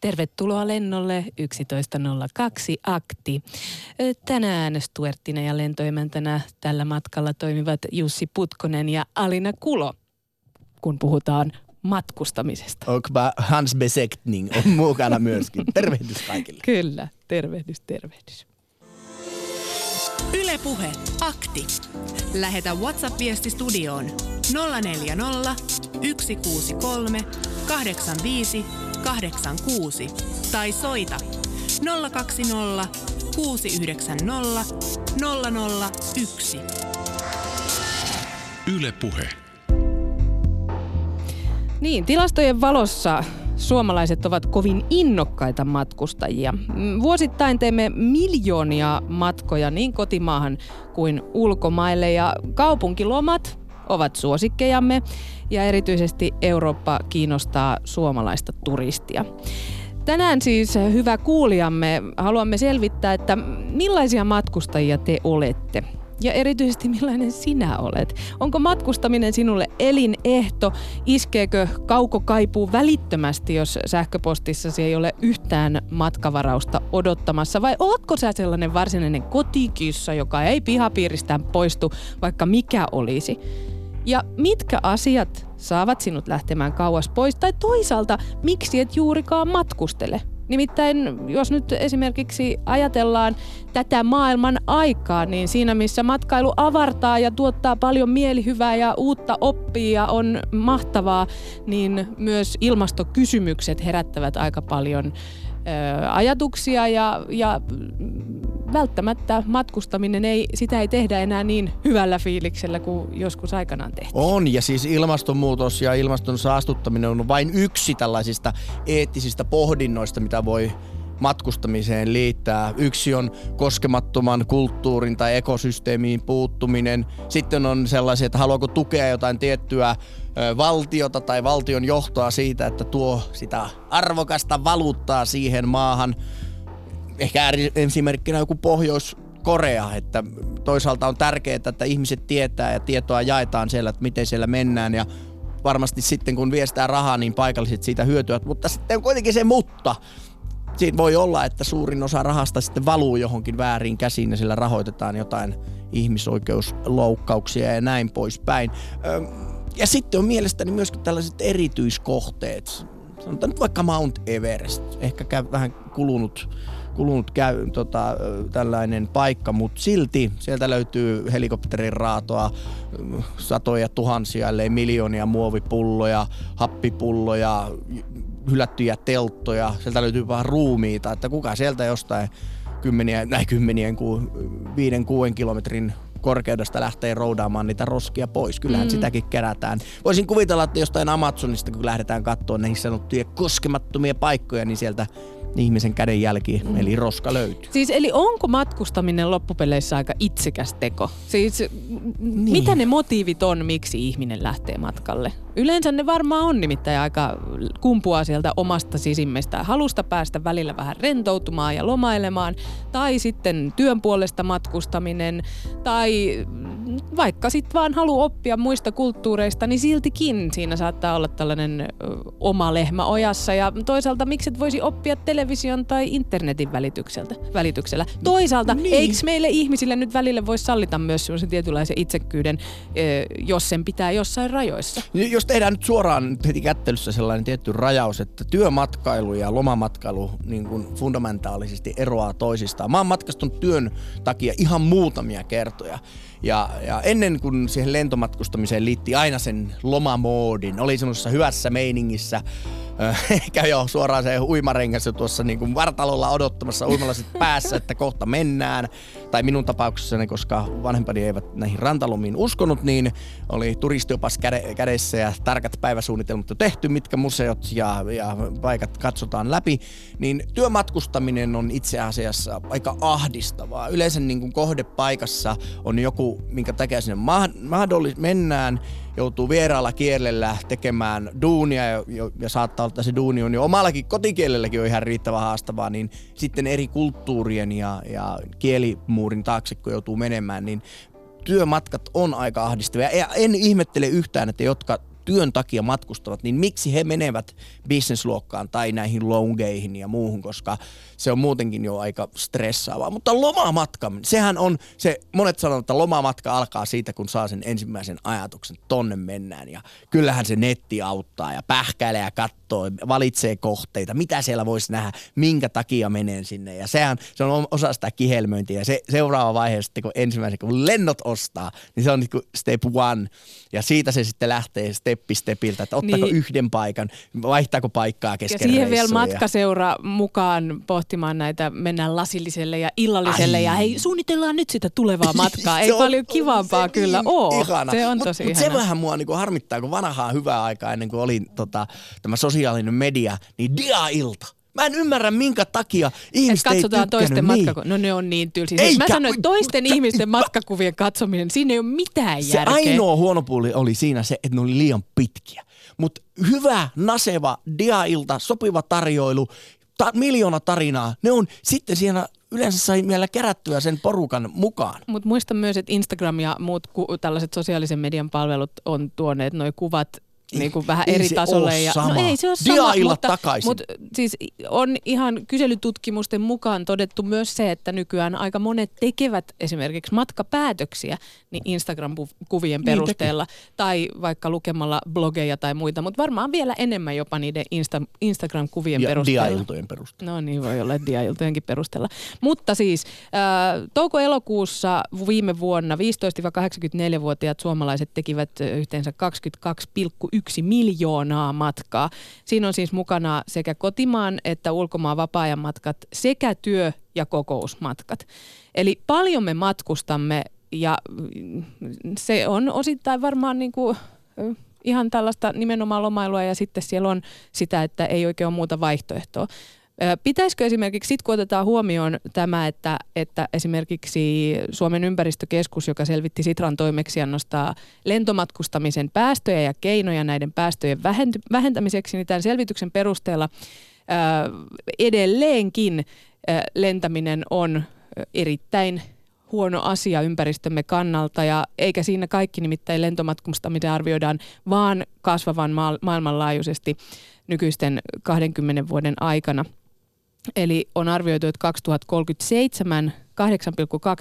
Tervetuloa lennolle 11.02 akti. Tänään Stuartina ja lentoemäntänä tällä matkalla toimivat Jussi Putkonen ja Alina Kulo, kun puhutaan matkustamisesta. Och Hans Besektning on mukana myöskin. Tervehdys kaikille. Kyllä, tervehdys, tervehdys. Ylepuhe akti. Lähetä WhatsApp-viesti studioon 040 163 85 86 tai soita 020 690 001. Yle Puhe. Niin, tilastojen valossa suomalaiset ovat kovin innokkaita matkustajia. Mm, Vuosittain teemme miljoonia matkoja niin kotimaahan kuin ulkomaille ja kaupunkilomat ovat suosikkejamme ja erityisesti Eurooppa kiinnostaa suomalaista turistia. Tänään siis, hyvä kuulijamme, haluamme selvittää, että millaisia matkustajia te olette ja erityisesti millainen sinä olet. Onko matkustaminen sinulle elinehto? Iskeekö kaukokaipuu välittömästi, jos sähköpostissasi ei ole yhtään matkavarausta odottamassa? Vai ootko sä sellainen varsinainen kotikissa, joka ei pihapiiristään poistu, vaikka mikä olisi? Ja mitkä asiat saavat sinut lähtemään kauas pois? Tai toisaalta, miksi et juurikaan matkustele? Nimittäin jos nyt esimerkiksi ajatellaan tätä maailman aikaa, niin siinä missä matkailu avartaa ja tuottaa paljon mielihyvää ja uutta oppia on mahtavaa, niin myös ilmastokysymykset herättävät aika paljon ajatuksia ja, ja välttämättä matkustaminen ei, sitä ei tehdä enää niin hyvällä fiiliksellä kuin joskus aikanaan tehtiin. On, ja siis ilmastonmuutos ja ilmaston saastuttaminen on vain yksi tällaisista eettisistä pohdinnoista, mitä voi matkustamiseen liittää. Yksi on koskemattoman kulttuurin tai ekosysteemiin puuttuminen. Sitten on sellaisia, että haluaako tukea jotain tiettyä valtiota tai valtion johtoa siitä, että tuo sitä arvokasta valuuttaa siihen maahan ehkä esimerkkinä joku Pohjois-Korea, että toisaalta on tärkeää, että ihmiset tietää ja tietoa jaetaan siellä, että miten siellä mennään ja varmasti sitten kun viestää rahaa, niin paikalliset siitä hyötyvät, mutta sitten on kuitenkin se mutta. Siinä voi olla, että suurin osa rahasta sitten valuu johonkin väärin käsiin ja sillä rahoitetaan jotain ihmisoikeusloukkauksia ja näin poispäin. Ja sitten on mielestäni myöskin tällaiset erityiskohteet. Sanotaan nyt vaikka Mount Everest. Ehkä käy vähän kulunut kulunut käy, tota, tällainen paikka, mutta silti sieltä löytyy helikopterin raatoa, satoja tuhansia, ellei miljoonia muovipulloja, happipulloja, hylättyjä telttoja, sieltä löytyy vaan ruumiita, että kuka sieltä jostain kymmeniä, näin kymmenien, kuin viiden, kuuden kilometrin korkeudesta lähtee roudaamaan niitä roskia pois. Kyllähän mm. sitäkin kerätään. Voisin kuvitella, että jostain Amazonista, kun lähdetään katsoa näihin sanottuja koskemattomia paikkoja, niin sieltä ihmisen kädenjälki, mm. eli roska löytyy. Siis eli onko matkustaminen loppupeleissä aika itsekäs teko? Siis niin. mitä ne motiivit on, miksi ihminen lähtee matkalle? Yleensä ne varmaan on nimittäin aika kumpua sieltä omasta sisimmestä. Halusta päästä välillä vähän rentoutumaan ja lomailemaan, tai sitten työn puolesta matkustaminen, tai vaikka sitten vaan halu oppia muista kulttuureista, niin siltikin siinä saattaa olla tällainen oma lehmä ojassa. Ja toisaalta miksi et voisi oppia television tai internetin välitykseltä, välityksellä. Toisaalta, niin. eikö meille ihmisille nyt välille voi sallita myös sellaisen tietynlaisen itsekkyyden, jos sen pitää jossain rajoissa? Jos tehdään nyt suoraan heti kättelyssä sellainen tietty rajaus, että työmatkailu ja lomamatkailu niin kuin fundamentaalisesti eroaa toisistaan. Mä oon matkastanut työn takia ihan muutamia kertoja. Ja, ja ennen kuin siihen lentomatkustamiseen liitti aina sen lomamoodin, oli semmoisessa hyvässä meiningissä, ehkä jo suoraan se uimarengas jo tuossa niin kuin vartalolla odottamassa uimalasit päässä, että kohta mennään. Tai minun tapauksessani, koska vanhempani eivät näihin rantalomiin uskonut, niin oli turistiopas käde, kädessä ja tarkat päiväsuunnitelmat jo tehty, mitkä museot ja, ja paikat katsotaan läpi. Niin työmatkustaminen on itse asiassa aika ahdistavaa. Yleensä niin kuin kohdepaikassa on joku, minkä takia sinne mahdollis- mennään, joutuu vieraalla kielellä tekemään duunia ja, ja saattaa olla, että se duuni on jo omallakin kotikielelläkin on ihan riittävän haastavaa, niin sitten eri kulttuurien ja, ja kielimuurin taakse, kun joutuu menemään, niin työmatkat on aika ahdistavia. Ja en ihmettele yhtään, että jotka työn takia matkustavat, niin miksi he menevät bisnesluokkaan tai näihin longeihin ja muuhun, koska se on muutenkin jo aika stressaavaa. Mutta lomamatka, sehän on se, monet sanovat, että lomamatka alkaa siitä, kun saa sen ensimmäisen ajatuksen, tonne mennään. Ja kyllähän se netti auttaa ja pähkäilee ja katsoo, valitsee kohteita, mitä siellä voisi nähdä, minkä takia menee sinne. Ja sehän se on osa sitä kihelmöintiä. Ja se seuraava vaihe sitten, kun ensimmäisen, kun lennot ostaa, niin se on niin kuin step one. Ja siitä se sitten lähtee steppi stepiltä, että ottaako niin. yhden paikan, vaihtaako paikkaa kesken Ja siihen vielä matkaseura mukaan pohtimaan näitä, mennään lasilliselle ja illalliselle Ai. ja hei, suunnitellaan nyt sitä tulevaa matkaa. Ei on, paljon kivampaa se kyllä niin ole. Ihana. Se on mut, tosi mut ihana. se vähän mua niinku harmittaa, kun vanhaa hyvää aikaa ennen kuin oli tota, tämä sosiaalinen media, niin dia-ilta Mä en ymmärrä, minkä takia ihmiset Et katsotaan ei toisten niin. matkakuvia. No ne on niin tylsiä. Siis mä sanoin, että toisten ka- ihmisten matkakuvien katsominen, siinä ei ole mitään se järkeä. Se ainoa huono puoli oli siinä se, että ne oli liian pitkiä. Mutta hyvä, naseva, diailta, sopiva tarjoilu, ta- miljoona tarinaa, ne on sitten siinä yleensä sai vielä kerättyä sen porukan mukaan. Mutta muista myös, että Instagram ja muut ku- tällaiset sosiaalisen median palvelut on tuoneet noin kuvat niin kuin vähän ei eri tasolle. Ja, sama. no ei se ole sama, mutta, takaisin. mutta siis on ihan kyselytutkimusten mukaan todettu myös se, että nykyään aika monet tekevät esimerkiksi matkapäätöksiä niin Instagram-kuvien niin perusteella teki. tai vaikka lukemalla blogeja tai muita, mutta varmaan vielä enemmän jopa niiden Insta- Instagram-kuvien ja perusteella. diailtojen perusteella. No niin, voi olla diailtojenkin perusteella. Mutta siis äh, touko-elokuussa viime vuonna 15-84-vuotiaat suomalaiset tekivät yhteensä 22,1 yksi miljoonaa matkaa. Siinä on siis mukana sekä kotimaan että ulkomaan vapaa-ajan matkat sekä työ- ja kokousmatkat. Eli paljon me matkustamme ja se on osittain varmaan niin kuin ihan tällaista nimenomaan lomailua ja sitten siellä on sitä, että ei oikein ole muuta vaihtoehtoa. Pitäisikö esimerkiksi, sit kun otetaan huomioon tämä, että, että esimerkiksi Suomen ympäristökeskus, joka selvitti Sitran toimeksiannosta lentomatkustamisen päästöjä ja keinoja näiden päästöjen vähentämiseksi, niin tämän selvityksen perusteella edelleenkin lentäminen on erittäin huono asia ympäristömme kannalta ja eikä siinä kaikki nimittäin lentomatkustaminen arvioidaan vaan kasvavan ma- maailmanlaajuisesti nykyisten 20 vuoden aikana – Eli on arvioitu, että 2037 8,2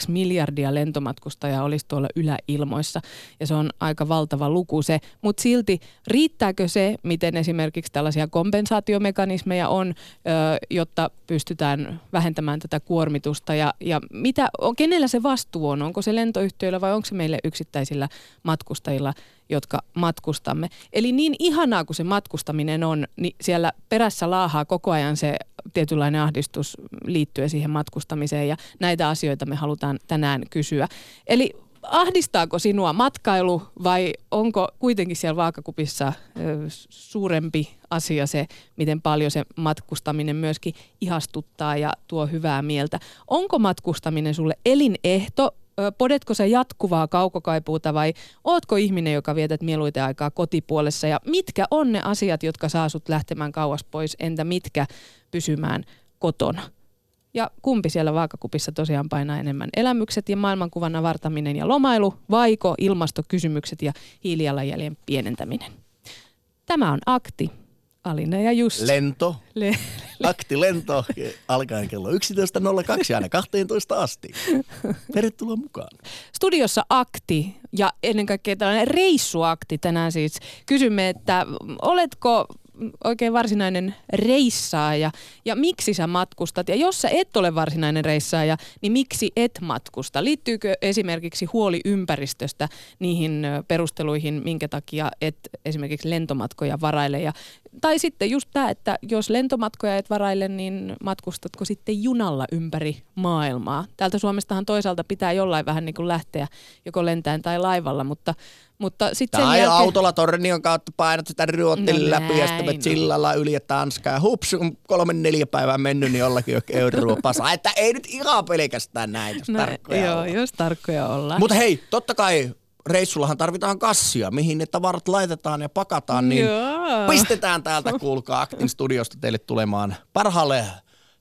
miljardia lentomatkustajaa olisi tuolla yläilmoissa ja se on aika valtava luku se. Mutta silti riittääkö se, miten esimerkiksi tällaisia kompensaatiomekanismeja on, jotta pystytään vähentämään tätä kuormitusta ja, ja mitä, kenellä se vastuu on? Onko se lentoyhtiöillä vai onko se meille yksittäisillä matkustajilla, jotka matkustamme? Eli niin ihanaa kuin se matkustaminen on, niin siellä perässä laahaa koko ajan se tietynlainen ahdistus liittyen siihen matkustamiseen ja näitä asioita me halutaan tänään kysyä. Eli ahdistaako sinua matkailu vai onko kuitenkin siellä vaakakupissa suurempi asia se, miten paljon se matkustaminen myöskin ihastuttaa ja tuo hyvää mieltä? Onko matkustaminen sulle elinehto podetko sä jatkuvaa kaukokaipuuta vai ootko ihminen, joka vietät mieluiten aikaa kotipuolessa ja mitkä on ne asiat, jotka saa sut lähtemään kauas pois, entä mitkä pysymään kotona? Ja kumpi siellä vaakakupissa tosiaan painaa enemmän? Elämykset ja maailmankuvan avartaminen ja lomailu, vaiko ilmastokysymykset ja hiilijalanjäljen pienentäminen? Tämä on Akti. Alina ja Jussi. Lento. Le- Akti lento alkaen kello 11.02 aina 12 asti. Tervetuloa mukaan. Studiossa Akti ja ennen kaikkea tällainen reissuakti tänään siis. Kysymme, että oletko oikein varsinainen reissaaja ja miksi sä matkustat? Ja jos sä et ole varsinainen reissaaja, niin miksi et matkusta? Liittyykö esimerkiksi huoli ympäristöstä niihin perusteluihin, minkä takia et esimerkiksi lentomatkoja varaile? Ja, tai sitten just tämä, että jos lentomatkoja et varaile, niin matkustatko sitten junalla ympäri maailmaa? Täältä Suomestahan toisaalta pitää jollain vähän niin kuin lähteä joko lentäen tai laivalla, mutta mutta sit sen tai jälkeen... autolla tornion kautta painat sitä ruotin no läpi ja sitten sillalla yli ja Tanskaa. Ja hups, on kolme neljä päivää mennyt, niin jollakin jo Euroopassa. että ei nyt ihan pelkästään näin, jos no, tarkkoja Joo, ollaan. jos tarkkoja ollaan. Mutta hei, totta kai reissullahan tarvitaan kassia, mihin ne tavarat laitetaan ja pakataan, niin Joo. pistetään täältä, kuulkaa Aktin studiosta teille tulemaan parhaalle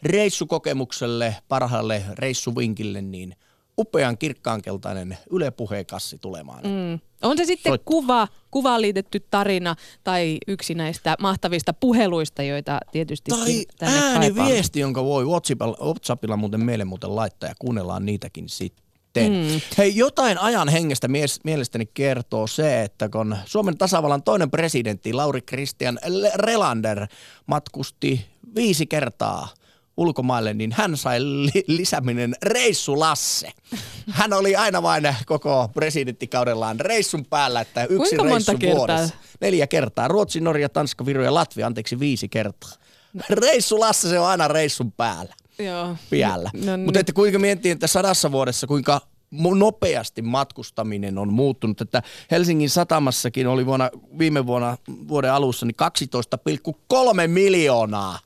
reissukokemukselle, parhaalle reissuvinkille, niin upean kirkkaankeltainen Yle puheekassi tulemaan. Mm. On se sitten Soit... kuva, kuvaan liitetty tarina tai yksi näistä mahtavista puheluista, joita tietysti Tai ääniviesti, jonka voi WhatsAppilla, WhatsAppilla muuten meille muuten laittaa ja kuunnellaan niitäkin sitten. Mm. Hei, jotain ajan hengestä mielestäni kertoo se, että kun Suomen tasavallan toinen presidentti Lauri Christian Relander matkusti viisi kertaa ulkomaille, niin hän sai li- lisäminen Reissu Lasse. Hän oli aina vain koko presidenttikaudellaan reissun päällä, että yksi Kuinka reissu monta vuodessa. Neljä kertaa. Ruotsi, Norja, Tanska, Viru ja Latvia, anteeksi viisi kertaa. Reissu Lasse, se on aina reissun päällä. Joo. Piällä. No, Mutta että kuinka miettii, että sadassa vuodessa, kuinka nopeasti matkustaminen on muuttunut. Että Helsingin satamassakin oli vuonna, viime vuonna vuoden alussa niin 12,3 miljoonaa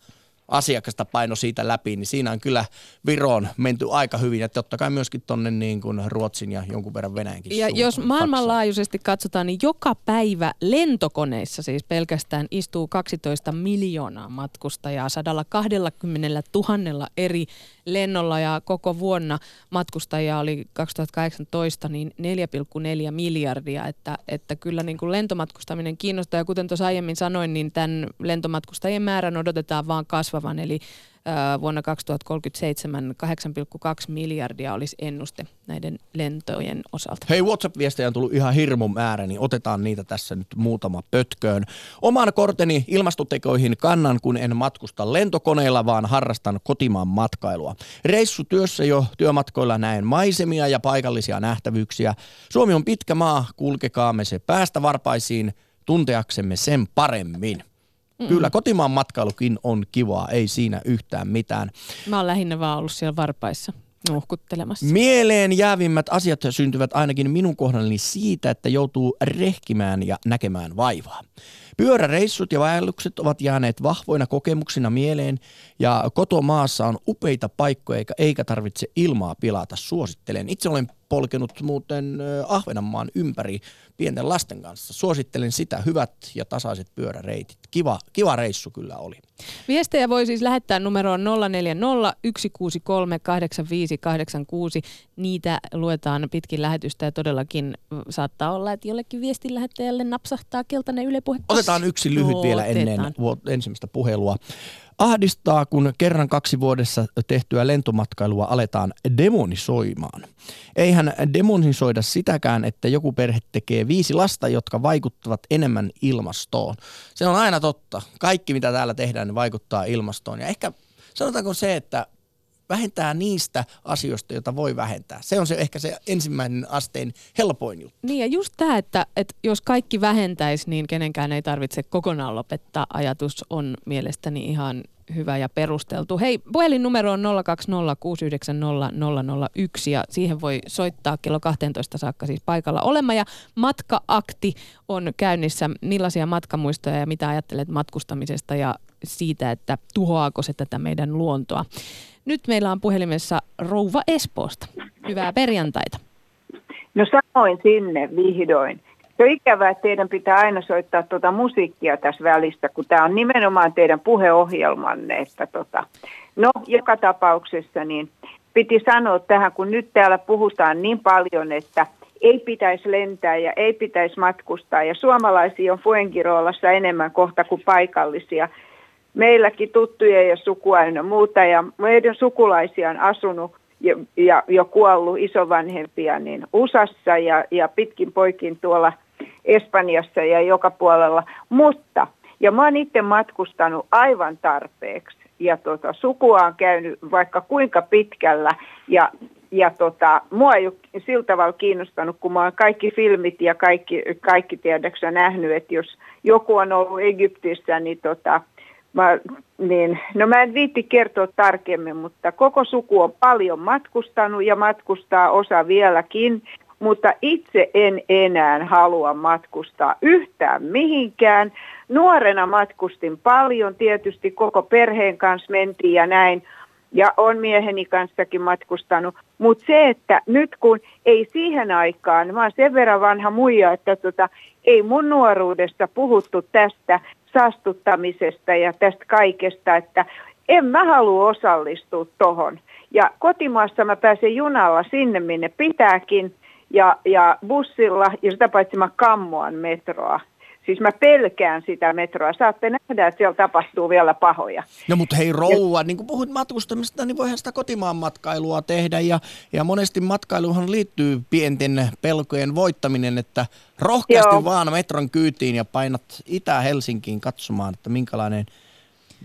asiakasta paino siitä läpi, niin siinä on kyllä Viroon menty aika hyvin. Ja totta kai myöskin tuonne niin kuin Ruotsin ja jonkun verran Venäjänkin Ja jos maailmanlaajuisesti katsotaan, niin joka päivä lentokoneissa siis pelkästään istuu 12 miljoonaa matkustajaa 120 000 eri lennolla. Ja koko vuonna matkustajia oli 2018 niin 4,4 miljardia, että, että kyllä niin kuin lentomatkustaminen kiinnostaa. Ja kuten tuossa aiemmin sanoin, niin tämän lentomatkustajien määrän odotetaan vaan kasvavan, eli vuonna 2037 8,2 miljardia olisi ennuste näiden lentojen osalta. Hei, WhatsApp-viestejä on tullut ihan hirmu määrä, niin otetaan niitä tässä nyt muutama pötköön. Oman korteni ilmastotekoihin kannan, kun en matkusta lentokoneella, vaan harrastan kotimaan matkailua. Reissu työssä jo työmatkoilla näen maisemia ja paikallisia nähtävyyksiä. Suomi on pitkä maa, kulkekaamme se päästä varpaisiin tunteaksemme sen paremmin. Mm-mm. Kyllä kotimaan matkailukin on kivaa, ei siinä yhtään mitään. Mä oon lähinnä vaan ollut siellä varpaissa nuhkuttelemassa. Mieleen jäävimmät asiat syntyvät ainakin minun kohdallani siitä, että joutuu rehkimään ja näkemään vaivaa. Pyöräreissut ja vaellukset ovat jääneet vahvoina kokemuksina mieleen ja kotomaassa on upeita paikkoja eikä, eikä tarvitse ilmaa pilata. Suosittelen. Itse olen polkenut muuten Ahvenanmaan ympäri pienten lasten kanssa. Suosittelen sitä. Hyvät ja tasaiset pyöräreitit. Kiva, kiva reissu kyllä oli. Viestejä voi siis lähettää numeroon 040 163 8586. Niitä luetaan pitkin lähetystä ja todellakin saattaa olla, että jollekin viestin lähettäjälle napsahtaa keltainen ylepuhe. Otetaan yksi lyhyt no, vielä ennen ensimmäistä puhelua. Ahdistaa, kun kerran kaksi vuodessa tehtyä lentomatkailua aletaan demonisoimaan. Eihän demonisoida sitäkään, että joku perhe tekee viisi lasta, jotka vaikuttavat enemmän ilmastoon. Se on aina totta. Kaikki, mitä täällä tehdään, niin vaikuttaa ilmastoon. Ja ehkä sanotaanko se, että vähentää niistä asioista, joita voi vähentää. Se on se ehkä se ensimmäinen asteen helpoin juttu. Niin ja just tämä, että, että jos kaikki vähentäisi, niin kenenkään ei tarvitse kokonaan lopettaa. Ajatus on mielestäni ihan hyvä ja perusteltu. Hei, puhelinnumero on 020690001 ja siihen voi soittaa kello 12 saakka siis paikalla olema. Ja matkaakti on käynnissä. Millaisia matkamuistoja ja mitä ajattelet matkustamisesta ja siitä, että tuhoaako se tätä meidän luontoa? Nyt meillä on puhelimessa Rouva Espoosta. Hyvää perjantaita. No samoin sinne vihdoin. Se on ikävää, että teidän pitää aina soittaa tuota musiikkia tässä välissä, kun tämä on nimenomaan teidän puheohjelmanne. Että tota. No, joka tapauksessa niin piti sanoa tähän, kun nyt täällä puhutaan niin paljon, että ei pitäisi lentää ja ei pitäisi matkustaa. Ja suomalaisia on Fuengiroolassa enemmän kohta kuin paikallisia meilläkin tuttuja ja sukua ja muuta. Ja meidän sukulaisia on asunut ja, ja jo kuollut isovanhempia niin USAssa ja, ja pitkin poikin tuolla Espanjassa ja joka puolella. Mutta, ja mä oon itse matkustanut aivan tarpeeksi. Ja tota, sukua on käynyt vaikka kuinka pitkällä ja ja tota, mua ei ole sillä tavalla kiinnostanut, kun mä oon kaikki filmit ja kaikki, kaikki tiedäksä nähnyt, että jos joku on ollut Egyptissä, niin tota, Mä, niin, no mä en viitti kertoa tarkemmin, mutta koko suku on paljon matkustanut ja matkustaa osa vieläkin, mutta itse en enää halua matkustaa yhtään mihinkään. Nuorena matkustin paljon, tietysti koko perheen kanssa mentiin ja näin, ja on mieheni kanssakin matkustanut. Mutta se, että nyt kun ei siihen aikaan, oon sen verran vanha muija, että tota, ei mun nuoruudessa puhuttu tästä, saastuttamisesta ja tästä kaikesta, että en mä halua osallistua tuohon. Ja kotimaassa mä pääsen junalla sinne, minne pitääkin ja, ja bussilla ja sitä paitsi mä kammoan metroa. Siis mä pelkään sitä metroa. Saatte nähdä, että siellä tapahtuu vielä pahoja. No mutta hei rouva, ja... niin kuin puhuit matkustamista, niin voihan sitä kotimaan matkailua tehdä. Ja, ja monesti matkailuhan liittyy pienten pelkojen voittaminen, että rohkeasti Joo. vaan metron kyytiin ja painat Itä-Helsinkiin katsomaan, että minkälainen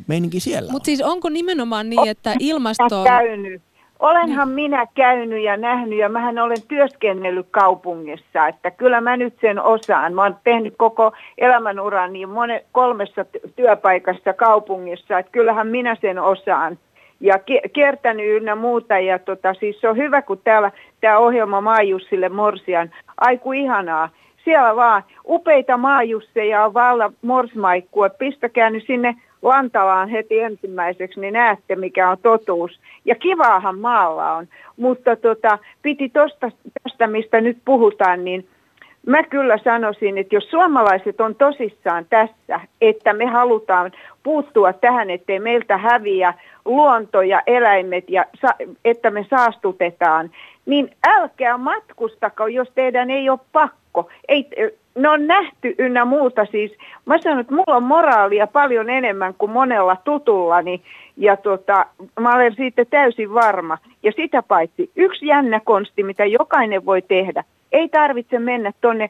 meininki siellä Mutta siis onko nimenomaan niin, että ilmasto... Käynyt Olenhan minä käynyt ja nähnyt ja mähän olen työskennellyt kaupungissa, että kyllä mä nyt sen osaan. Mä oon tehnyt koko elämänurani niin monen, kolmessa työpaikassa kaupungissa, että kyllähän minä sen osaan. Ja kiertänyt ynnä muuta ja tota, siis se on hyvä, kun täällä tämä ohjelma Maajussille Morsian, aiku ihanaa. Siellä vaan upeita maajusseja on valla morsmaikkua, pistäkää nyt sinne Lantalaan heti ensimmäiseksi, niin näette mikä on totuus. Ja kivaahan maalla on, mutta tota, piti tosta, tästä, mistä nyt puhutaan, niin mä kyllä sanoisin, että jos suomalaiset on tosissaan tässä, että me halutaan puuttua tähän, ettei meiltä häviä luonto ja eläimet ja että me saastutetaan, niin älkää matkustako, jos teidän ei ole pakko. Ei, ne on nähty ynnä muuta siis. Mä sanon, että mulla on moraalia paljon enemmän kuin monella tutullani ja tota, mä olen siitä täysin varma. Ja sitä paitsi yksi jännä konsti, mitä jokainen voi tehdä, ei tarvitse mennä tuonne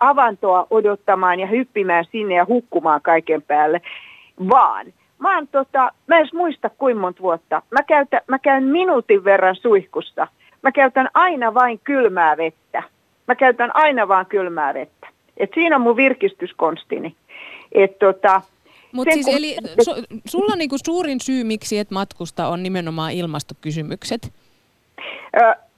avantoa odottamaan ja hyppimään sinne ja hukkumaan kaiken päälle, vaan mä, oon, tota, mä en muista kuinka monta vuotta. Mä, käytä, mä käyn minuutin verran suihkusta. Mä käytän aina vain kylmää vettä. Mä käytän aina vain kylmää vettä. Et siinä on mun virkistyskonstini. Et tota, Mutta siis kun... eli su, sulla niinku suurin syy, miksi et matkusta, on nimenomaan ilmastokysymykset?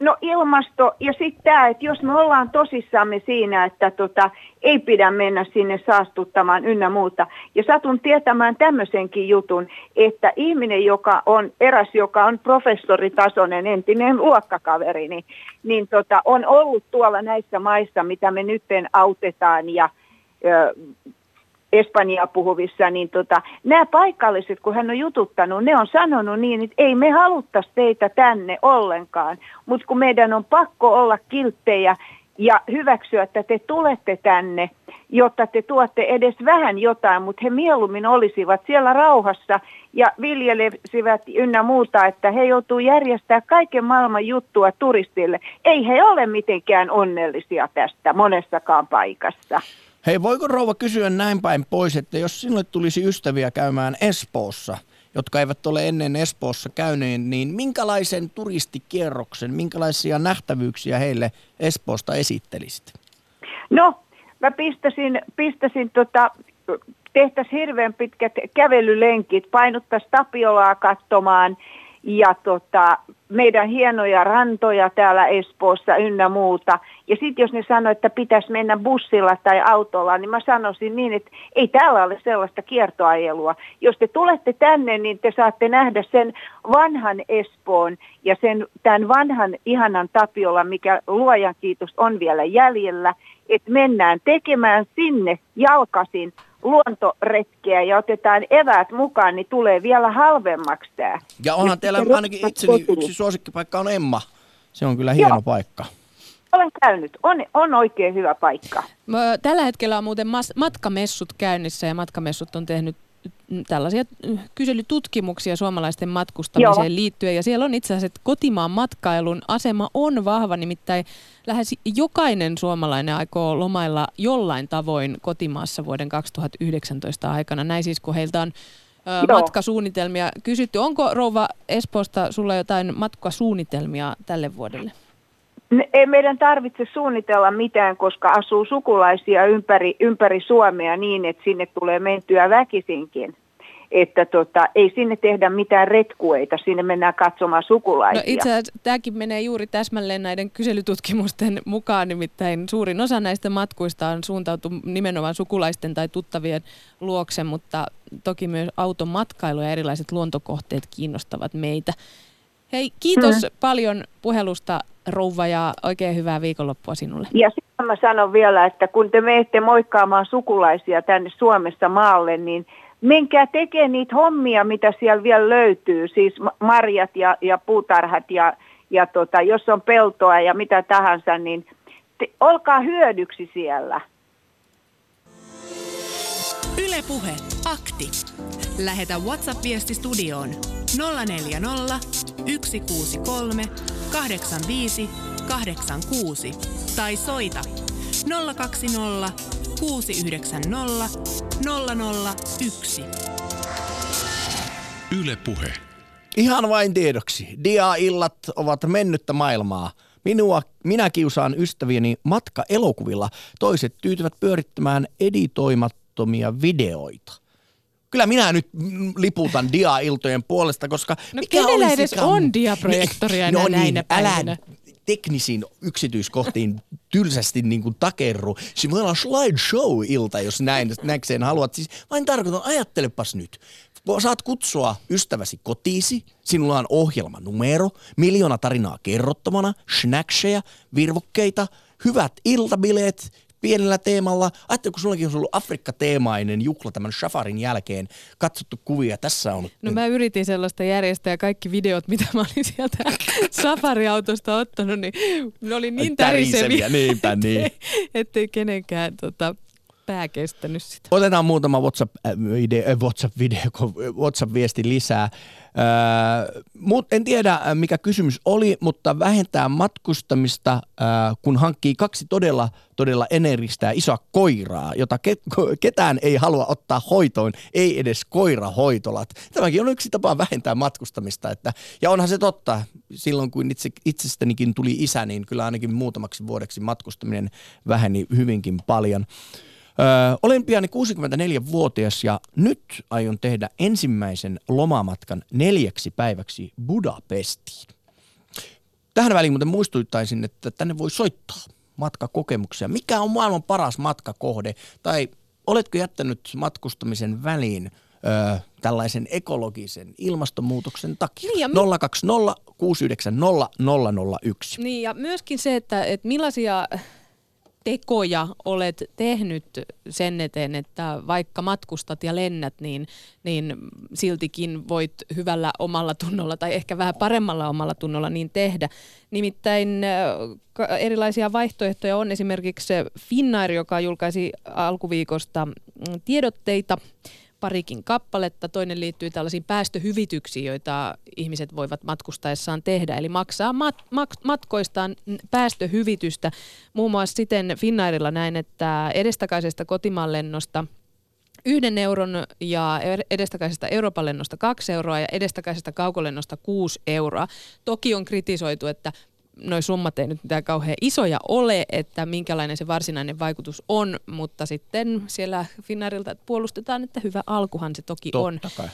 No ilmasto ja sitten tämä, että jos me ollaan tosissamme siinä, että tota, ei pidä mennä sinne saastuttamaan ynnä muuta. Ja satun tietämään tämmöisenkin jutun, että ihminen, joka on eräs, joka on professoritasoinen, entinen luokkakaveri, niin, niin tota, on ollut tuolla näissä maissa, mitä me nyt autetaan ja Espanjaa puhuvissa, niin tota, nämä paikalliset, kun hän on jututtanut, ne on sanonut niin, että ei me haluttaisi teitä tänne ollenkaan, mutta kun meidän on pakko olla kilttejä ja hyväksyä, että te tulette tänne, jotta te tuotte edes vähän jotain, mutta he mieluummin olisivat siellä rauhassa ja viljelevät ynnä muuta, että he joutuu järjestää kaiken maailman juttua turistille. Ei he ole mitenkään onnellisia tästä monessakaan paikassa. Hei, voiko rouva kysyä näin päin pois, että jos sinulle tulisi ystäviä käymään Espoossa, jotka eivät ole ennen Espoossa käyneet, niin minkälaisen turistikierroksen, minkälaisia nähtävyyksiä heille Espoosta esittelisit? No, mä pistäisin, pistäisin tota, tehtäisiin hirveän pitkät kävelylenkit, painuttaisiin Tapiolaa katsomaan – ja tota, meidän hienoja rantoja täällä Espoossa ynnä muuta. Ja sitten jos ne sanoo, että pitäisi mennä bussilla tai autolla, niin mä sanoisin niin, että ei täällä ole sellaista kiertoajelua. Jos te tulette tänne, niin te saatte nähdä sen vanhan Espoon ja sen tämän vanhan ihanan Tapiolla, mikä luojan kiitos on vielä jäljellä, että mennään tekemään sinne jalkasin luontoretkeä ja otetaan eväät mukaan, niin tulee vielä halvemmaksi tämä. Ja onhan teillä ainakin itseni yksi suosikkipaikka on Emma. Se on kyllä hieno Joo. paikka. Olen käynyt. On, on oikein hyvä paikka. Tällä hetkellä on muuten matkamessut käynnissä ja matkamessut on tehnyt tällaisia kyselytutkimuksia suomalaisten matkustamiseen Joo. liittyen. Ja siellä on itse asiassa, että kotimaan matkailun asema on vahva, nimittäin lähes jokainen suomalainen aikoo lomailla jollain tavoin kotimaassa vuoden 2019 aikana. Näin siis, kun heiltä on ö, matkasuunnitelmia kysytty. Onko Rouva Espoosta sulla jotain matkasuunnitelmia tälle vuodelle? Ei meidän tarvitse suunnitella mitään, koska asuu sukulaisia ympäri, ympäri Suomea niin, että sinne tulee mentyä väkisinkin. Että tota, ei sinne tehdä mitään retkueita, sinne mennään katsomaan sukulaisia. No itse asiassa tämäkin menee juuri täsmälleen näiden kyselytutkimusten mukaan, nimittäin suurin osa näistä matkuista on suuntautu nimenomaan sukulaisten tai tuttavien luokse, mutta toki myös automatkailu ja erilaiset luontokohteet kiinnostavat meitä. Hei, kiitos mm. paljon puhelusta rouva ja oikein hyvää viikonloppua sinulle. Ja sitten mä sanon vielä, että kun te menette moikkaamaan sukulaisia tänne Suomessa maalle, niin menkää tekee niitä hommia, mitä siellä vielä löytyy, siis marjat ja, ja puutarhat ja, ja tota, jos on peltoa ja mitä tahansa, niin te, olkaa hyödyksi siellä. Ylepuhe akti. Lähetä WhatsApp-viesti studioon 040 163 85 86 tai soita 020 690 001. Yle Puhe. Ihan vain tiedoksi. Dia-illat ovat mennyttä maailmaa. Minua, minä kiusaan ystävieni matka-elokuvilla. Toiset tyytyvät pyörittämään editoimattomia videoita. Kyllä minä nyt liputan dia-iltojen puolesta, koska... No mikä kenellä edes on diaprojektoria no, niin, näinä älä teknisiin yksityiskohtiin tylsästi niin kuin takerru. Se voi olla slideshow-ilta, jos näin näkseen haluat. Siis vain tarkoitan, ajattelepas nyt. Saat kutsua ystäväsi kotiisi, sinulla on ohjelmanumero, miljoona tarinaa kerrottavana, snackseja, virvokkeita, hyvät iltabileet, pienellä teemalla. Ajattelin, kun sullakin on ollut Afrikka-teemainen jukla tämän Shafarin jälkeen. Katsottu kuvia, tässä on. No mä yritin sellaista järjestää kaikki videot, mitä mä olin sieltä Safari-autosta ottanut, niin ne oli niin täriseviä. Niinpä niin. Ettei kenenkään tota, pää kestänyt sitä. Otetaan muutama WhatsApp-video, äh, WhatsApp-video, WhatsApp-viesti lisää. Öö, mut en tiedä, mikä kysymys oli, mutta vähentää matkustamista, öö, kun hankkii kaksi todella, todella energistä ja isoa koiraa, jota ke- ketään ei halua ottaa hoitoon, ei edes koirahoitolat. Tämäkin on yksi tapa vähentää matkustamista. Että, ja onhan se totta, silloin kun itse, itsestänikin tuli isä, niin kyllä ainakin muutamaksi vuodeksi matkustaminen väheni hyvinkin paljon. Öö, olen piani 64-vuotias ja nyt aion tehdä ensimmäisen lomamatkan neljäksi päiväksi Budapestiin. Tähän väliin muuten muistuttaisin, että tänne voi soittaa matkakokemuksia. Mikä on maailman paras matkakohde? Tai oletko jättänyt matkustamisen väliin öö, tällaisen ekologisen ilmastonmuutoksen takia? Niin mi- 020 690 001. Niin ja myöskin se, että, että millaisia tekoja olet tehnyt sen eteen, että vaikka matkustat ja lennät, niin, niin siltikin voit hyvällä omalla tunnolla tai ehkä vähän paremmalla omalla tunnolla niin tehdä. Nimittäin erilaisia vaihtoehtoja on esimerkiksi Finnair, joka julkaisi alkuviikosta mm, tiedotteita parikin kappaletta. Toinen liittyy tällaisiin päästöhyvityksiin, joita ihmiset voivat matkustaessaan tehdä. Eli maksaa mat- mat- matkoistaan päästöhyvitystä. Muun muassa siten Finnairilla näin, että edestakaisesta kotimaan lennosta yhden euron ja edestakaisesta Euroopan lennosta kaksi euroa ja edestakaisesta kaukolennosta kuusi euroa. Toki on kritisoitu, että noi summat ei nyt mitään kauhean isoja ole, että minkälainen se varsinainen vaikutus on, mutta sitten siellä Finnairilta puolustetaan, että hyvä alkuhan se toki Totta on. Kai.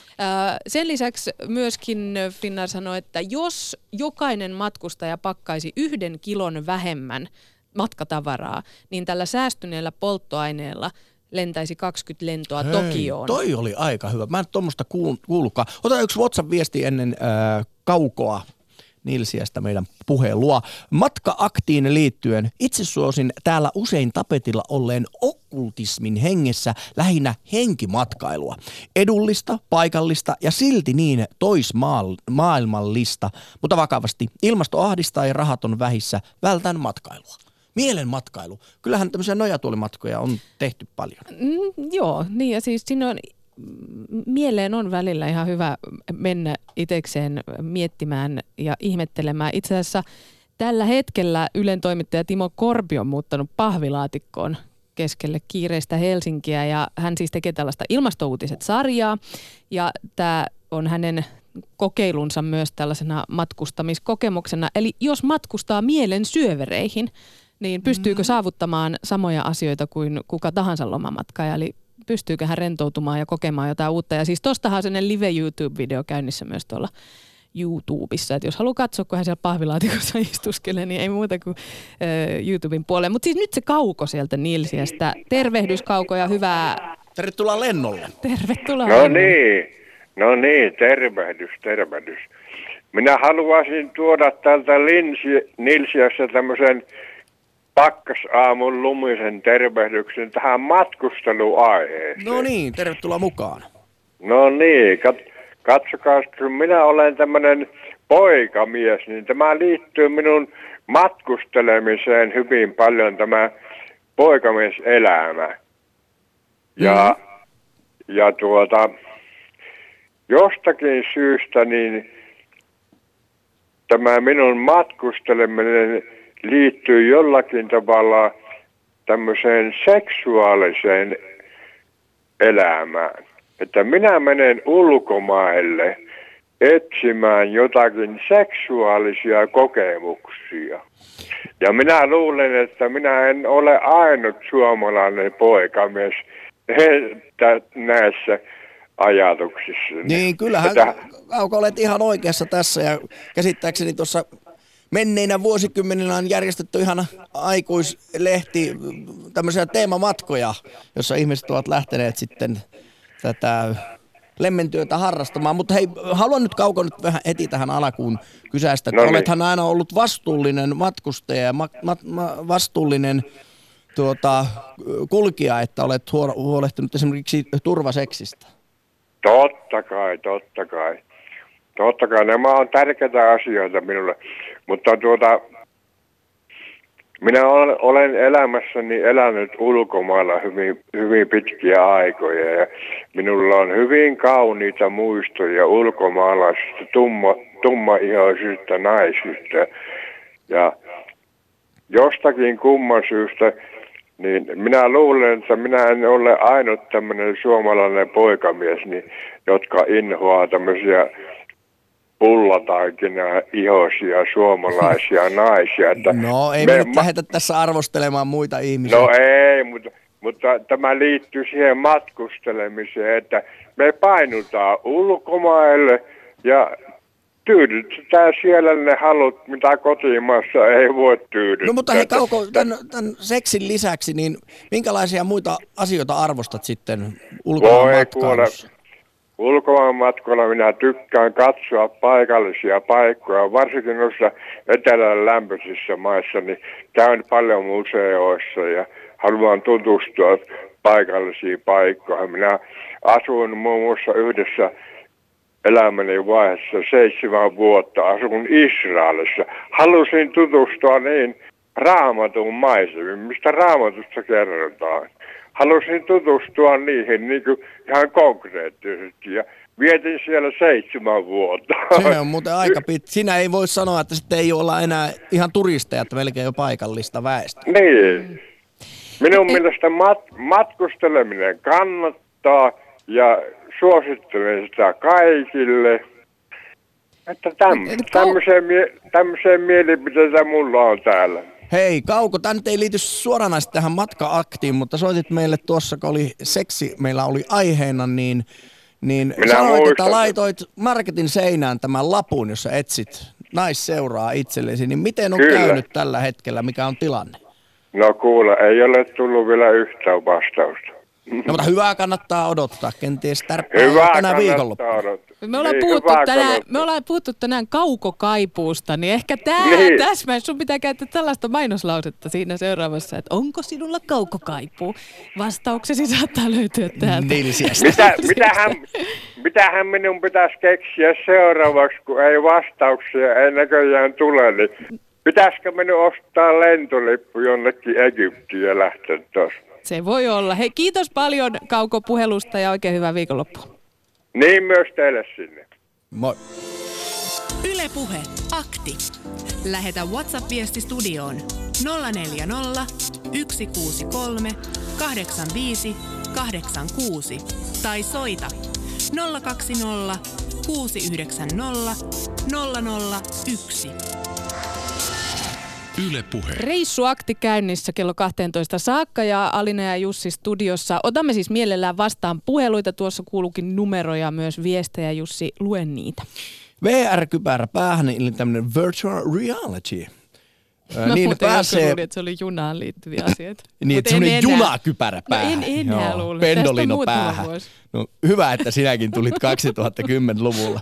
Sen lisäksi myöskin Finnair sanoi, että jos jokainen matkustaja pakkaisi yhden kilon vähemmän matkatavaraa, niin tällä säästyneellä polttoaineella lentäisi 20 lentoa Hei, Tokioon. Toi oli aika hyvä. Mä en tuommoista kuullutkaan. Ota yksi WhatsApp-viesti ennen äh, kaukoa Nilsiästä meidän puhelua. Matka-aktiin liittyen itse suosin täällä usein tapetilla olleen okkultismin hengessä lähinnä henkimatkailua. Edullista, paikallista ja silti niin toismaailmallista, mutta vakavasti ilmasto ahdistaa ja rahat on vähissä, vältän matkailua. Mielen matkailu. Kyllähän tämmöisiä nojatuolimatkoja on tehty paljon. Mm, joo, niin ja siis siinä on mieleen on välillä ihan hyvä mennä itsekseen miettimään ja ihmettelemään. Itse asiassa tällä hetkellä Ylen toimittaja Timo Korpi on muuttanut pahvilaatikkoon keskelle kiireistä Helsinkiä ja hän siis tekee tällaista ilmastouutiset-sarjaa ja tämä on hänen kokeilunsa myös tällaisena matkustamiskokemuksena. Eli jos matkustaa mielen syövereihin, niin pystyykö mm-hmm. saavuttamaan samoja asioita kuin kuka tahansa lomamatka. Eli pystyykö hän rentoutumaan ja kokemaan jotain uutta. Ja siis tostahan sellainen live YouTube-video käynnissä myös tuolla YouTubessa. Että jos haluaa katsoa, kun hän siellä pahvilaatikossa istuskelee, niin ei muuta kuin äh, YouTuben puolelle. Mutta siis nyt se kauko sieltä Nilsiästä. Tervehdys Kauko ja hyvää... Tervetuloa lennolle. Tervetuloa No lennolle. niin, no niin, tervehdys, tervehdys. Minä haluaisin tuoda tältä Nilsiästä tämmöisen pakkasaamun lumisen tervehdyksen tähän matkusteluaiheeseen. No niin, tervetuloa mukaan. No niin, kat- katsokaa, kun minä olen tämmöinen poikamies, niin tämä liittyy minun matkustelemiseen hyvin paljon tämä poikamieselämä. Ja, mm. ja tuota, jostakin syystä niin tämä minun matkusteleminen liittyy jollakin tavalla tämmöiseen seksuaaliseen elämään. Että minä menen ulkomaille etsimään jotakin seksuaalisia kokemuksia. Ja minä luulen, että minä en ole ainut suomalainen poikamies näissä ajatuksissa. Niin, kyllähän että... Kauko olet ihan oikeassa tässä ja käsittääkseni tuossa menneinä vuosikymmeninä on järjestetty ihan aikuislehti, tämmöisiä teemamatkoja, jossa ihmiset ovat lähteneet sitten tätä lemmentyötä harrastamaan. Mutta hei, haluan nyt Kauko nyt vähän heti tähän alkuun kysäistä, no niin. olethan aina ollut vastuullinen matkustaja ja ma- ma- ma- vastuullinen tuota, kulkija, että olet huolehtinut esimerkiksi turvaseksistä. Totta kai, totta kai. Totta kai, nämä on tärkeitä asioita minulle. Mutta tuota, minä olen elämässäni elänyt ulkomailla hyvin, hyvin pitkiä aikoja ja minulla on hyvin kauniita muistoja ulkomaalaisista tumma, tummaihoisista naisista. Ja jostakin kumman syystä, niin minä luulen, että minä en ole ainut tämmöinen suomalainen poikamies, niin, jotka inhoaa tämmöisiä pullataikina ihoisia suomalaisia naisia. Että no ei me, me nyt ma- lähdetä tässä arvostelemaan muita ihmisiä. No ei, mutta, mutta tämä liittyy siihen matkustelemiseen, että me painutaan ulkomaille ja tyydytetään siellä ne halut, mitä kotimaassa ei voi tyydyttää. No mutta hei Kauko, tämän, tämän seksin lisäksi, niin minkälaisia muita asioita arvostat sitten ulkomaan matkailussa? Ulkomaanmatkoilla minä tykkään katsoa paikallisia paikkoja, varsinkin noissa etelän lämpöisissä maissa, niin käyn paljon museoissa ja haluan tutustua paikallisiin paikkoihin. Minä asuin muun muassa yhdessä elämäni vaiheessa seitsemän vuotta, asun Israelissa. Halusin tutustua niin raamatun maisemiin, mistä raamatusta kerrotaan halusin tutustua niihin niin kuin ihan konkreettisesti ja vietin siellä seitsemän vuotta. Se on muuten aika pit. Sinä ei voi sanoa, että sitten ei olla enää ihan turisteja, että melkein jo paikallista väestöä. Niin. Minun mielestä mat- matkusteleminen kannattaa ja suosittelen sitä kaikille. Että täm, tämmöiseen, mie- tämmöiseen mielipiteitä mulla on täällä. Hei Kauko, tämä nyt ei liity suoranaisesti tähän matka-aktiin, mutta soitit meille tuossa, kun oli seksi, meillä oli aiheena, niin, niin Minä sanoit, muistan. että laitoit marketin seinään tämän lapun, jossa etsit naisseuraa itsellesi, niin miten on Kyllä. käynyt tällä hetkellä, mikä on tilanne? No kuule, ei ole tullut vielä yhtään vastausta. No mutta hyvää kannattaa odottaa, kenties tärppää tänä viikonloppuna. Me ollaan, niin, puhuttu tänään, me ollaan puhuttu tänään kaukokaipuusta, niin ehkä tämä niin. täsmä, sun pitää käyttää tällaista mainoslausetta siinä seuraavassa, että onko sinulla kaukokaipuu? Vastauksesi saattaa löytyä täältä. Mitä, mitähän, mitähän minun pitäisi keksiä seuraavaksi, kun ei vastauksia ei näköjään tule, niin pitäisikö minun ostaa lentolippu jonnekin Egyptiin ja lähteä tuosta? Se voi olla. Hei, kiitos paljon Kauko puhelusta ja oikein hyvää viikonloppua. Niin myös teille sinne. Moi. Ylepuhe akti. Lähetä WhatsApp-viesti studioon 040 163 85 86 tai soita 020 690 001. Yle Puhe. Reissuakti käynnissä kello 12 saakka ja Alina ja Jussi studiossa. Otamme siis mielellään vastaan puheluita. Tuossa kuuluukin numeroja myös viestejä. Jussi, luen niitä. VR-kypärä päähän, eli tämmöinen virtual reality. Niin muuten pääsee, luulin, että se oli junaan liittyviä asioita. niin, että en semmoinen enää. junakypärä No en päähän. enää Joo, luule. Tästä on Pendolino päähän. vuosi. No, hyvä, että sinäkin tulit 2010-luvulla.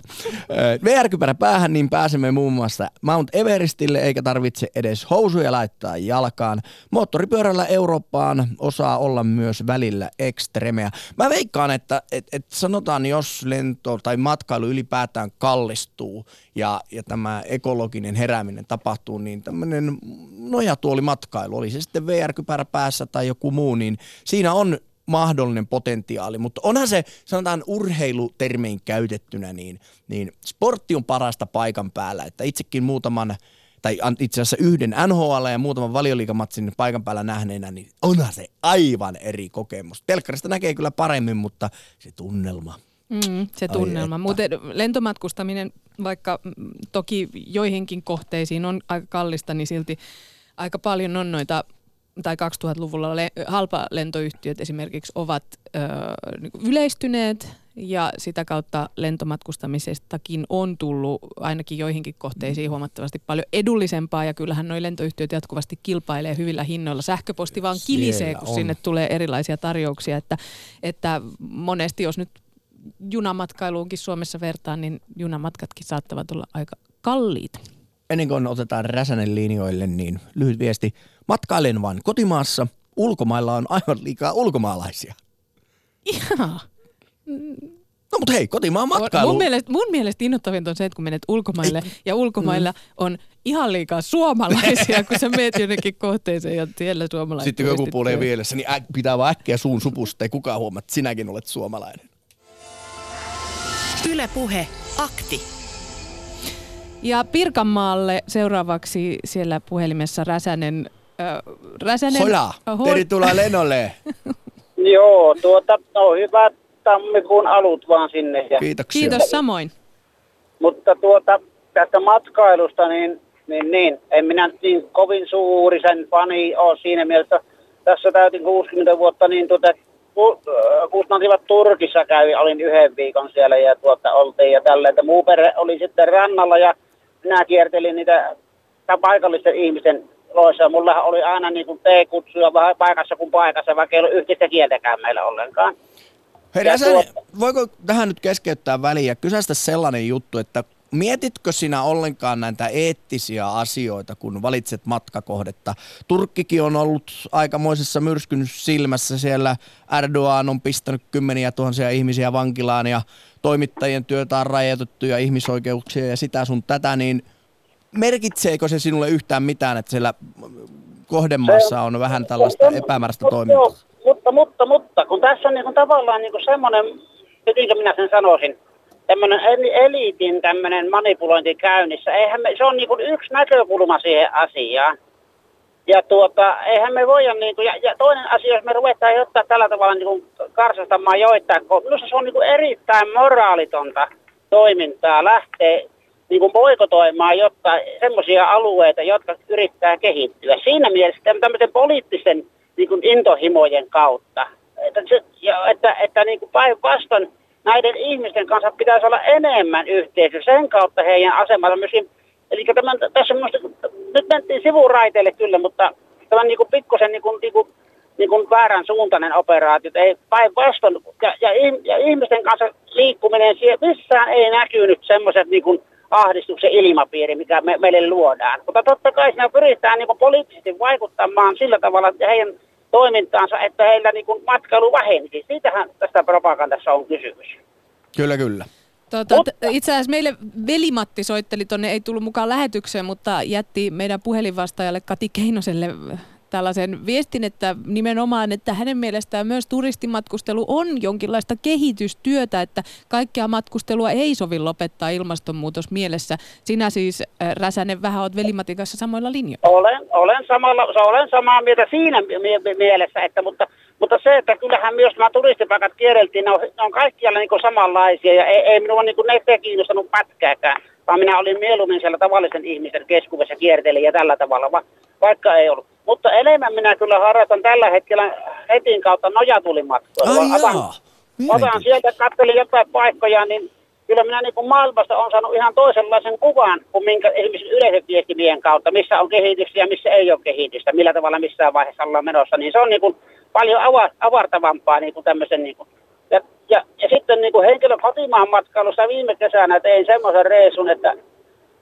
Ö, VR-kypärä päähän, niin pääsemme muun muassa Mount Everestille, eikä tarvitse edes housuja laittaa jalkaan. Moottoripyörällä Eurooppaan osaa olla myös välillä ekstremeä. Mä veikkaan, että et, et sanotaan, jos lento tai matkailu ylipäätään kallistuu ja, ja tämä ekologinen herääminen tapahtuu, niin tämmöinen nojatuolimatkailu, oli se sitten VR-kypärä päässä tai joku muu, niin siinä on mahdollinen potentiaali, mutta onhan se, sanotaan urheilutermein käytettynä, niin, niin sportti on parasta paikan päällä, että itsekin muutaman tai itse asiassa yhden NHL ja muutaman valioliikamatsin paikan päällä nähneenä, niin onhan se aivan eri kokemus. Telkkarista näkee kyllä paremmin, mutta se tunnelma. Mm, se tunnelma. Muuten lentomatkustaminen, vaikka toki joihinkin kohteisiin on aika kallista, niin silti aika paljon on noita, tai 2000-luvulla le- halpalentoyhtiöt esimerkiksi ovat ö, niinku yleistyneet ja sitä kautta lentomatkustamisestakin on tullut ainakin joihinkin kohteisiin huomattavasti paljon edullisempaa ja kyllähän nuo lentoyhtiöt jatkuvasti kilpailee hyvillä hinnoilla. Sähköposti vaan kilisee, kun on. sinne tulee erilaisia tarjouksia, että, että monesti jos nyt junamatkailuunkin Suomessa vertaan, niin junamatkatkin saattavat olla aika kalliita. Ennen kuin otetaan Räsänen linjoille, niin lyhyt viesti. Matkailen vain kotimaassa. Ulkomailla on aivan liikaa ulkomaalaisia. Ihan. No mutta hei, kotimaan matkailu. Mun mielestä, mun mielestä innoittavinta on se, että kun menet ulkomaille ja ulkomailla on ihan liikaa suomalaisia, kun sä meet jonnekin kohteeseen ja siellä suomalaiset Sitten kun joku puolee mielessä, niin äk, pitää vaan äkkiä suun supusta, ei kukaan huomaa, että sinäkin olet suomalainen. Ylepuhe akti. Ja Pirkanmaalle seuraavaksi siellä puhelimessa Räsänen. Äh, Räsänen Hola, Ho- tervetuloa lennolle. Joo, tuota, no hyvät tammikuun alut vaan sinne. Ja, Kiitoksia. Kiitos samoin. mutta tuota, tästä matkailusta, niin, niin, niin, en minä nyt niin kovin suuri sen fani ole siinä mielessä. Tässä täytin 60 vuotta, niin tuota, kustantivat Turkissa kävi, olin yhden viikon siellä ja tuota, oltiin ja tällä, että muu perhe oli sitten rannalla ja minä kiertelin niitä paikallisten ihmisten loissa. Mulla oli aina niin kuin T-kutsuja vähän paikassa kuin paikassa, vaikka ei ollut yhteistä kieltäkään meillä ollenkaan. Hei Räsänen, tuota- voiko tähän nyt keskeyttää väliin ja kysästä sellainen juttu, että mietitkö sinä ollenkaan näitä eettisiä asioita, kun valitset matkakohdetta? Turkkikin on ollut aikamoisessa myrskyn silmässä. Siellä Erdogan on pistänyt kymmeniä tuhansia ihmisiä vankilaan ja toimittajien työtä on rajoitettu ja ihmisoikeuksia ja sitä sun tätä, niin merkitseekö se sinulle yhtään mitään, että siellä kohdemaassa on vähän tällaista epämääräistä toimintaa? Mutta, mutta, mutta, kun tässä on niin kuin tavallaan niin kuin semmoinen, mitenkä minä sen sanoisin, tämmöinen eli- eliitin tämmöinen manipulointi käynnissä. Eihän me, se on niin kuin yksi näkökulma siihen asiaan. Ja tuota, eihän me voida, niin kuin, ja, ja toinen asia, jos me ruvetaan jotain tällä tavalla niin kuin karsastamaan joitain, kun minusta se on niin kuin erittäin moraalitonta toimintaa lähteä niin kuin boikotoimaan jotain semmoisia alueita, jotka yrittää kehittyä. Siinä mielessä täm- tämmöisen poliittisen niin kuin intohimojen kautta. Että, että, että niin kuin päinvastoin näiden ihmisten kanssa pitäisi olla enemmän yhteisö. Sen kautta heidän asemalla myöskin, eli tämän, tässä on minusta, nyt mentiin sivuraiteille kyllä, mutta tämä on niin kuin pikkusen niin kuin, niin kuin, niin kuin väärän suuntainen operaatio. Ei päinvastoin, ja, ja, ja, ihmisten kanssa liikkuminen, missään ei näkynyt semmoiset niin kuin ahdistuksen ilmapiiri, mikä me, meille luodaan. Mutta totta kai siinä pyritään niin poliittisesti vaikuttamaan sillä tavalla, että heidän toimintaansa, että heillä niin kuin matkailu vähenisi. Siitähän tästä propagandassa on kysymys. Kyllä, kyllä. Tota, Mutta- t- itse asiassa meille Velimatti soitteli tonne, ei tullut mukaan lähetykseen, mutta jätti meidän puhelinvastaajalle Kati Keinoselle tällaisen viestin, että nimenomaan, että hänen mielestään myös turistimatkustelu on jonkinlaista kehitystyötä, että kaikkea matkustelua ei sovi lopettaa ilmastonmuutos mielessä. Sinä siis, äh, Räsänen, vähän oot Velimatin kanssa samoilla linjoilla. Olen, olen, samalla, olen samaa mieltä siinä mie- mielessä, että, mutta, mutta se, että kyllähän myös nämä turistipaikat kierreltiin, ne on, ne on kaikkialla niin samanlaisia ja ei, ei minua niin kuin ne kiinnostanut pätkääkään, vaan minä olin mieluummin siellä tavallisen ihmisten keskuudessa kiertelin ja tällä tavalla, va, vaikka ei ollut. Mutta enemmän minä kyllä harrastan tällä hetkellä netin kautta nojatulimatkoilua. Ai Otan-. Otan sieltä, katselin jotain paikkoja, niin kyllä minä niin kuin maailmasta on saanut ihan toisenlaisen kuvan kuin minkä esimerkiksi yleisöviestimien kautta, missä on kehitystä ja missä ei ole kehitystä, millä tavalla missään vaiheessa ollaan menossa, niin se on niin kuin paljon ava- avartavampaa niin kuin tämmöisen niin kuin ja, ja, sitten niin kuin henkilön kotimaan matkailussa viime kesänä tein semmoisen reissun, että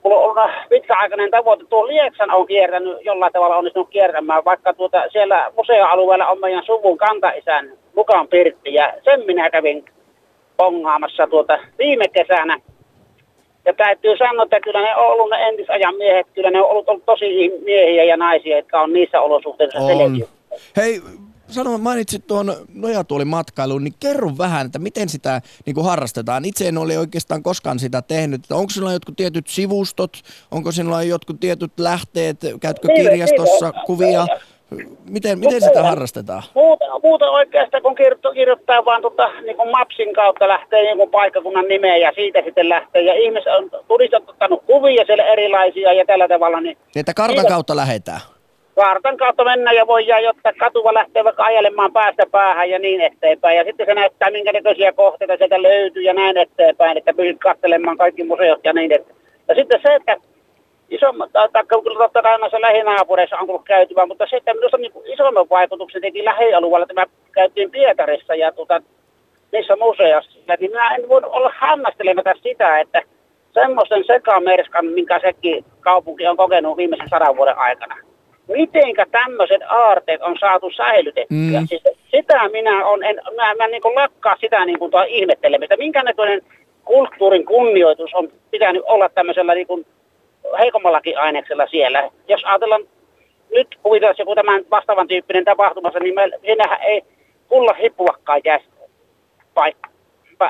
mulla on ollut pitkäaikainen tavoite. Tuo Lieksan on kiertänyt, jollain tavalla onnistunut kiertämään, vaikka tuota, siellä museoalueella on meidän suvun kantaisän mukaan pirtti. Ja sen minä kävin pongaamassa tuota viime kesänä. Ja täytyy sanoa, että kyllä ne on ollut ne entisajan miehet, kyllä ne on ollut, ollut tosi miehiä ja naisia, jotka on niissä olosuhteissa on. Hei, sano, mainitsit tuon nojatuolimatkailun, niin kerro vähän, että miten sitä niin kuin harrastetaan. Itse en ole oikeastaan koskaan sitä tehnyt. Että onko sinulla jotkut tietyt sivustot, onko sinulla jotkut tietyt lähteet, käytkö niin, kirjastossa niin, kuvia? Miten, miten sitä harrastetaan? Muuta, muuta oikeastaan, kun kirjoittaa, kirjoittaa vaan tota, niin kuin Mapsin kautta lähtee niin paikkakunnan nimeä ja siitä sitten lähtee. Ja ihmiset on turistot kuvia siellä erilaisia ja tällä tavalla. Niin, niin että kartan kautta lähetään? Kartan kautta mennä ja voi jotta katuva lähtee vaikka ajelemaan päästä päähän ja niin eteenpäin. Ja sitten se näyttää, minkä näköisiä kohteita sieltä löytyy ja näin eteenpäin, että pystyt katselemaan kaikki museot ja niin eteenpäin. Ja sitten se, että isommat, totta kai näissä lähinaapureissa on tullut käytyä, mutta se, että minusta niin isomman vaikutuksen teki lähialueella, että me käytiin Pietarissa ja tuota, niissä museoissa, niin minä en voi olla hämmästelemättä sitä, että semmoisen sekamerskan, minkä sekin kaupunki on kokenut viimeisen sadan vuoden aikana mitenkä tämmöiset aarteet on saatu säilytettyä. Mm. Siis sitä minä on, en, mä, mä niin lakkaa sitä niin kuin ihmettelemistä. Minkä näköinen kulttuurin kunnioitus on pitänyt olla tämmöisellä niin kuin heikommallakin aineksella siellä. Jos ajatellaan, nyt kuvitellaan joku tämän vastaavan tyyppinen tapahtumassa, niin meillä, siinähän ei kulla hippuakkaan jää paikka.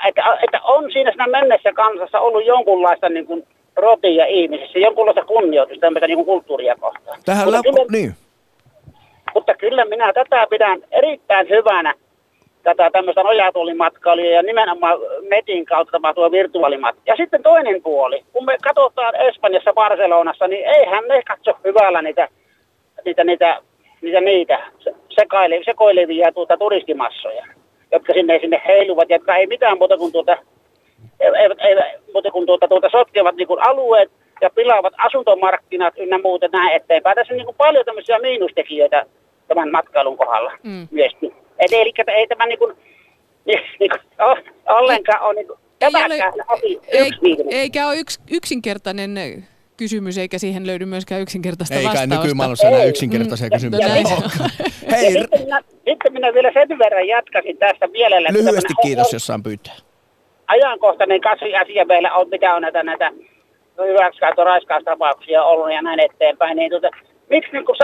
Että, että on siinä, siinä mennessä kansassa ollut jonkunlaista niin kuin rotia ihmisissä, jonkunlaista kunnioitusta tämmöistä niin kulttuuria kohtaan. Tähän mutta, kyllä, niin. mutta kyllä minä tätä pidän erittäin hyvänä, tätä tämmöistä nojatuolimatkailua ja nimenomaan netin kautta tapahtuva virtuaalimatka. Ja sitten toinen puoli, kun me katsotaan Espanjassa, Barcelonassa, niin eihän ne katso hyvällä niitä, niitä, niitä, niitä, niitä sekoilevia tuota, turistimassoja, jotka sinne, sinne heiluvat, jotka ei mitään muuta kuin tuota eivät, eivät mutta kun tuota, tuota sotkevat niin kuin alueet ja pilaavat asuntomarkkinat ynnä muuta näin eteenpäin. Tässä on niin kuin paljon tämmöisiä miinustekijöitä tämän matkailun kohdalla mm. myöskin. Et, eli ei tämä niin kuin, niin, kuin, ollenkaan ole niin kuin, ei ole, ei, eikä ole yks, yksinkertainen kysymys, eikä siihen löydy myöskään yksinkertaista Eikä vastausta. Eikä nykymaailmassa enää yksinkertaisia mm, kysymyksiä no, Hei. Sitten minä, sitten minä vielä sen verran jatkasin tästä mielellä. Lyhyesti kiitos, jos saan pyytää ajankohtainen asia meillä on, mitä on näitä, näitä hyväksikäyttö raiskaustapauksia ollut ja näin eteenpäin, niin tuota, miksi niin kun,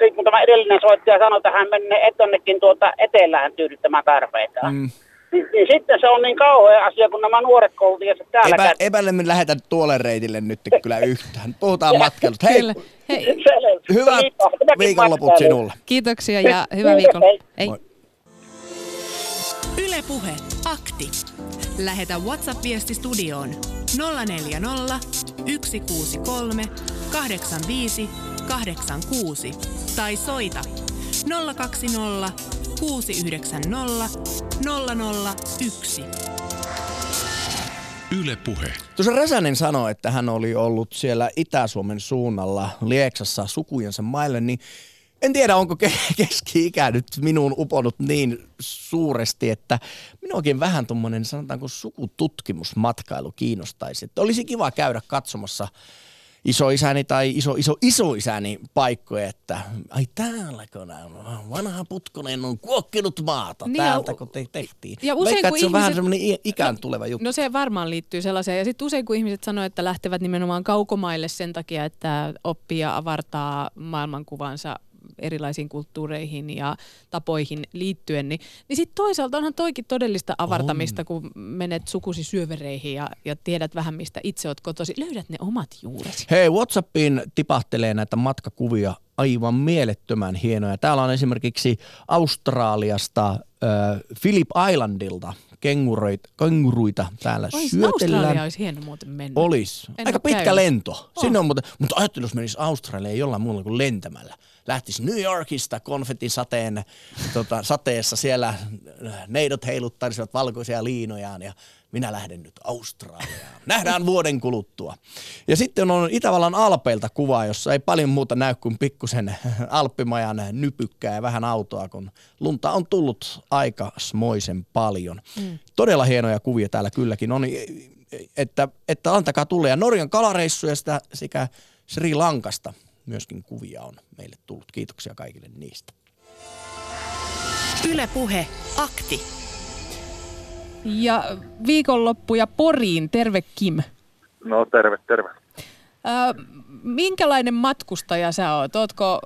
niin kun tämä edellinen soittaja sanoi, että hän menee etonnekin tuota etelään tyydyttämään tarpeitaan. Mm. Niin, niin, sitten se on niin kauhea asia, kun nämä nuoret koulutiaiset täällä... Epä, epäille me lähetän tuolle reitille nyt kyllä yhtään. Puhutaan matkailusta. Hei, Hei. hyvät viikonloput sinulle. Kiitoksia ja hyvää viikon. Hei. Ylepuhe akti. Lähetä WhatsApp-viesti studioon 040 163 85 86 tai soita 020 690 001. Yle Puhe. Tuossa Räsänen sanoi, että hän oli ollut siellä Itä-Suomen suunnalla Lieksassa sukujensa maille, niin en tiedä, onko keski-ikä nyt minuun uponut niin suuresti, että minuakin vähän tuommoinen, sanotaanko sukututkimusmatkailu kiinnostaisi. Että olisi kiva käydä katsomassa isoisäni tai iso, iso, isoisäni paikkoja, että ai täälläkö on, vanha Putkonen on kuokkinut maata, niin täältä kun te tehtiin. Ja usein, Veikka, kun se on vähän semmoinen ikään tuleva juttu. No se varmaan liittyy sellaiseen. Ja sitten usein kun ihmiset sanoo, että lähtevät nimenomaan kaukomaille sen takia, että oppii ja avartaa maailmankuvansa erilaisiin kulttuureihin ja tapoihin liittyen, niin, niin sitten toisaalta onhan toikin todellista avartamista, on. kun menet sukusi syövereihin ja, ja tiedät vähän, mistä itse olet kotosi. Löydät ne omat juuresi. Hei, Whatsappiin tipahtelee näitä matkakuvia aivan mielettömän hienoja. Täällä on esimerkiksi Australiasta äh, Philip Islandilta kenguruita, kenguruita täällä Ois, syötellään. Australia olisi hieno muuten mennä. Olisi. Aika pitkä käynyt. lento. Oh. Sinne on muuten, mutta ajattelin, jos menisi Australiaan jollain muulla kuin lentämällä lähtisi New Yorkista konfetin sateen, tota, sateessa siellä neidot heiluttaisivat valkoisia liinojaan ja minä lähden nyt Australiaan. Nähdään vuoden kuluttua. Ja sitten on Itävallan Alpeilta kuva, jossa ei paljon muuta näy kuin pikkusen alppimajan nypykkää ja vähän autoa, kun lunta on tullut aika smoisen paljon. Mm. Todella hienoja kuvia täällä kylläkin on, että, että antakaa tulla. Ja Norjan kalareissuja sitä sekä Sri Lankasta myöskin kuvia on meille tullut. Kiitoksia kaikille niistä. Ylepuhe akti. Ja viikonloppuja Poriin. Terve Kim. No terve, terve. Äh, minkälainen matkustaja sä oot? Ootko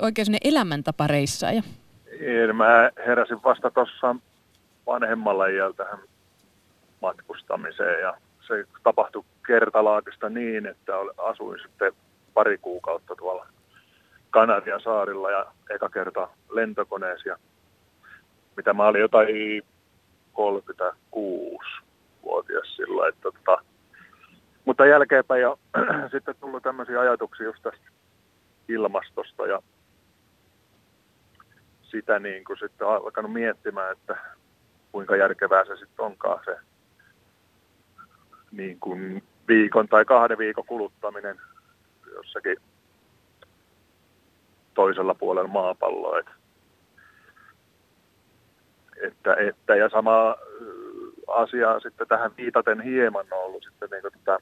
oikein sellainen elämäntapareissaaja? Mä heräsin vasta tuossa vanhemmalla iältä tähän matkustamiseen ja se tapahtui kertalaakista niin, että asuin sitten pari kuukautta tuolla Kanarian saarilla ja eka kerta lentokoneessa. Ja mitä mä olin jotain 36-vuotias silloin, että tota, mutta jälkeenpäin ja sitten tullut tämmöisiä ajatuksia just tästä ilmastosta ja sitä niin kuin sitten alkanut miettimään, että kuinka järkevää se sitten onkaan se niin kuin viikon tai kahden viikon kuluttaminen jossakin toisella puolella maapalloa. Että, että, että, ja sama asia sitten tähän viitaten hieman on ollut sitten niin kuin tätä,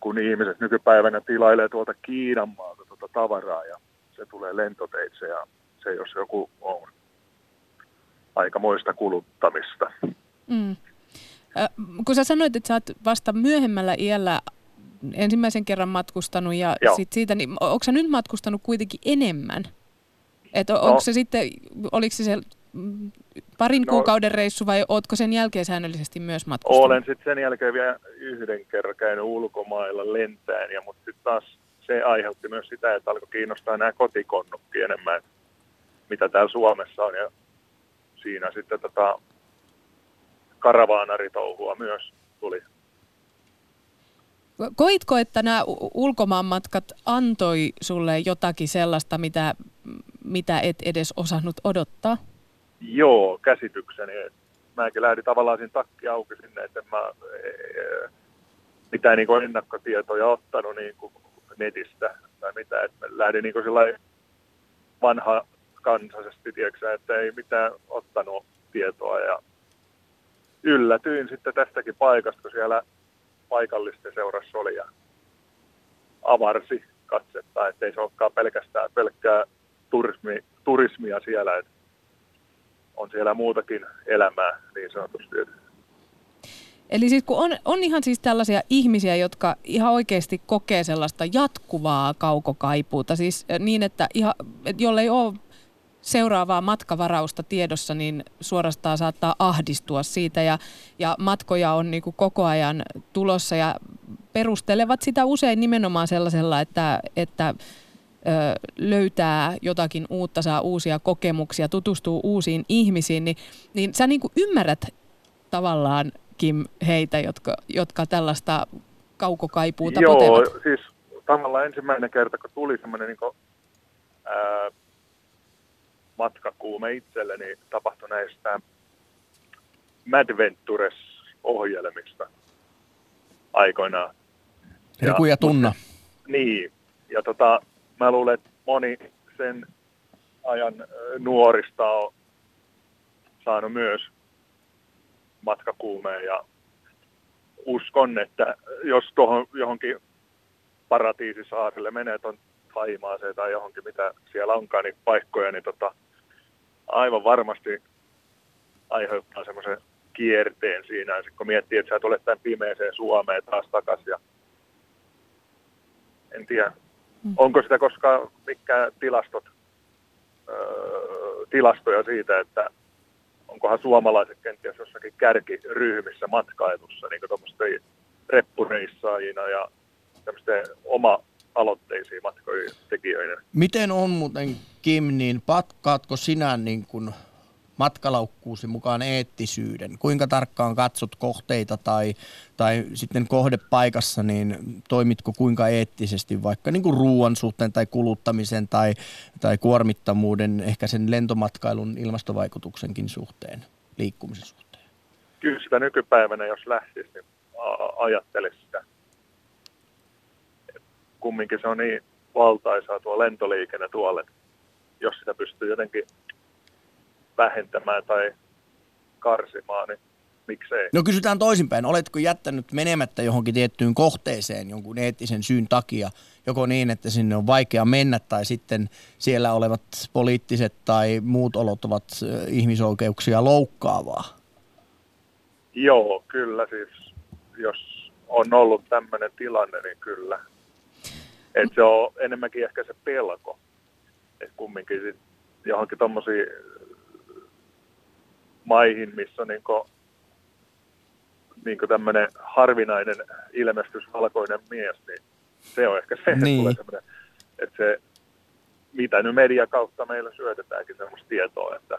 kun ihmiset nykypäivänä tilailee tuolta Kiinan maalta tuota tavaraa ja se tulee lentoteitse ja se jos joku on aikamoista kuluttamista. Mm. Äh, kun sä sanoit, että sä oot vasta myöhemmällä iällä ensimmäisen kerran matkustanut ja sit siitä, niin onko sä nyt matkustanut kuitenkin enemmän? Että no. onko se sitten, oliko se, se parin no, kuukauden reissu vai ootko sen jälkeen säännöllisesti myös matkustanut? Olen sitten sen jälkeen vielä yhden kerran käynyt ulkomailla lentäen, ja, mutta sitten taas se aiheutti myös sitä, että alkoi kiinnostaa nämä kotikonnukki enemmän, mitä täällä Suomessa on. Ja siinä sitten tota karavaanaritouhua myös tuli. Koitko, että nämä ulkomaanmatkat antoi sulle jotakin sellaista, mitä, mitä et edes osannut odottaa? Joo, käsitykseni. Mäkin lähdin tavallaan siinä takki auki sinne, että mä e, e, mitään niin ennakkotietoja ottanut niin kuin netistä tai mitä. Että mä lähdin niin kuin vanha kansaisesti, tiedätkö, että ei mitään ottanut tietoa ja yllätyin sitten tästäkin paikasta, kun siellä paikallisten seurassa oli ja avarsi katsetta, ettei se olekaan pelkästään pelkkää turismi, turismia siellä, että on siellä muutakin elämää niin sanotusti. Eli siis kun on, on ihan siis tällaisia ihmisiä, jotka ihan oikeasti kokee sellaista jatkuvaa kaukokaipuuta, siis niin, että, ihan, että jolle ei ole seuraavaa matkavarausta tiedossa, niin suorastaan saattaa ahdistua siitä ja, ja matkoja on niin kuin koko ajan tulossa ja perustelevat sitä usein nimenomaan sellaisella, että, että löytää jotakin uutta, saa uusia kokemuksia, tutustuu uusiin ihmisiin, niin, niin sä niin kuin ymmärrät tavallaan Kim heitä, jotka, jotka tällaista kaukokaipuuta Joo, potevat. siis tavallaan ensimmäinen kerta, kun tuli semmoinen niin ää, matkakuume itselleni tapahtui näistä Madventures-ohjelmista aikoinaan. Riku ja Tunna. Niin, ja tota, mä luulen, että moni sen ajan nuorista on saanut myös matkakuumeen ja uskon, että jos tuohon johonkin paratiisisaarille menee tuon Taimaaseen tai johonkin, mitä siellä onkaan, niin paikkoja, niin tota, aivan varmasti aiheuttaa semmoisen kierteen siinä, ja kun miettii, että sä tulet tämän pimeeseen Suomeen taas takaisin, ja en tiedä, mm. onko sitä koskaan mikään tilastot, öö, tilastoja siitä, että onkohan suomalaiset kenties jossakin kärkiryhmissä matkailussa, niin kuin reppureissaajina ja tämmöisten oma aloitteisiin matkojen tekijöinä. Miten on muuten, Kim, niin patkaatko sinä niin kuin matkalaukkuusi mukaan eettisyyden? Kuinka tarkkaan katsot kohteita tai, tai sitten kohdepaikassa, niin toimitko kuinka eettisesti vaikka niin kuin ruoan suhteen tai kuluttamisen tai, tai kuormittamuuden, ehkä sen lentomatkailun ilmastovaikutuksenkin suhteen, liikkumisen suhteen? kyllä sitä nykypäivänä, jos lähtisi, niin ajattelisi sitä. Kumminkin se on niin valtaisaa tuo lentoliikenne tuolle, jos sitä pystyy jotenkin vähentämään tai karsimaan, niin miksei. No kysytään toisinpäin. Oletko jättänyt menemättä johonkin tiettyyn kohteeseen jonkun eettisen syyn takia, joko niin, että sinne on vaikea mennä tai sitten siellä olevat poliittiset tai muut olot ovat ihmisoikeuksia loukkaavaa? Joo, kyllä siis, jos on ollut tämmöinen tilanne, niin kyllä. Et se on enemmänkin ehkä se pelko, että kumminkin sit johonkin tuommoisiin maihin, missä on niin niin tämmöinen harvinainen ilmestys valkoinen mies, niin se on ehkä se, niin. että tulee että se, mitä nyt media kautta meillä syötetäänkin semmoista tietoa, että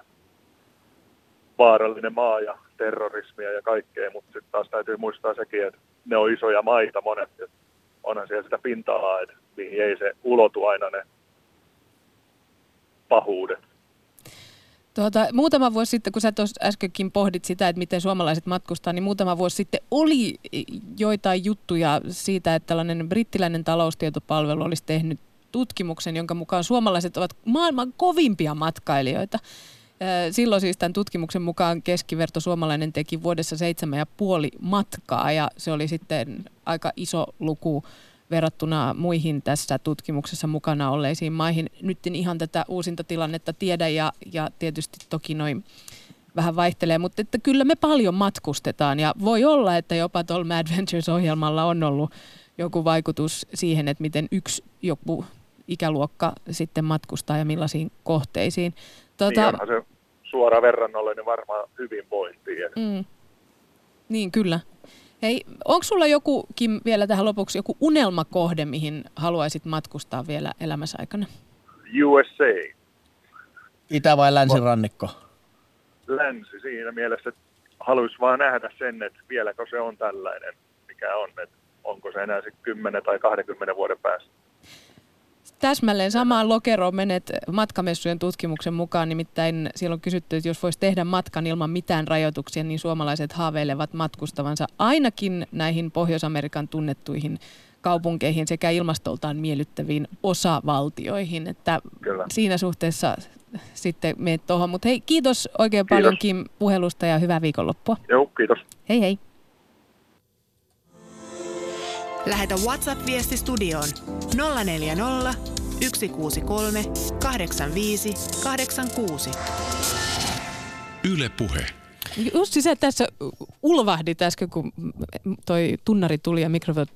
vaarallinen maa ja terrorismia ja kaikkea, mutta sitten taas täytyy muistaa sekin, että ne on isoja maita monet, että onhan siellä sitä pinta-alaa, että mihin ei se ulotu aina ne pahuudet. Tuota, muutama vuosi sitten, kun sä tuossa äskenkin pohdit sitä, että miten suomalaiset matkustaa, niin muutama vuosi sitten oli joitain juttuja siitä, että tällainen brittiläinen taloustietopalvelu olisi tehnyt tutkimuksen, jonka mukaan suomalaiset ovat maailman kovimpia matkailijoita. Silloin siis tämän tutkimuksen mukaan keskiverto suomalainen teki vuodessa seitsemän ja puoli matkaa ja se oli sitten aika iso luku verrattuna muihin tässä tutkimuksessa mukana olleisiin maihin. Nyt en ihan tätä uusinta tilannetta tiedä ja, ja tietysti toki noin vähän vaihtelee, mutta että kyllä me paljon matkustetaan ja voi olla, että jopa tuolla Mad Ventures-ohjelmalla on ollut joku vaikutus siihen, että miten yksi joku ikäluokka sitten matkustaa ja millaisiin kohteisiin. Tuota, niin se suora verrannollinen varmaan hyvinvointiin. Mm. Niin, kyllä. Hei, onko sulla joku, Kim, vielä tähän lopuksi joku unelmakohde, mihin haluaisit matkustaa vielä elämässä aikana? USA. Itä- vai länsirannikko? Länsi siinä mielessä, että haluaisi vaan nähdä sen, että vieläkö se on tällainen, mikä on, että onko se enää sitten 10 tai 20 vuoden päästä täsmälleen samaan lokeroon menet matkamessujen tutkimuksen mukaan, nimittäin siellä on kysytty, että jos voisi tehdä matkan ilman mitään rajoituksia, niin suomalaiset haaveilevat matkustavansa ainakin näihin Pohjois-Amerikan tunnettuihin kaupunkeihin sekä ilmastoltaan miellyttäviin osavaltioihin. Että Kyllä. siinä suhteessa sitten meet tuohon. Mutta hei, kiitos oikein kiitos. paljon Kim puhelusta ja hyvää viikonloppua. Joo, kiitos. Hei hei. Lähetä WhatsApp-viesti studioon 040 163 85 86. Yle Puhe. Jussi, sä tässä ulvahdit äsken, kun toi tunnari tuli ja mikrofoni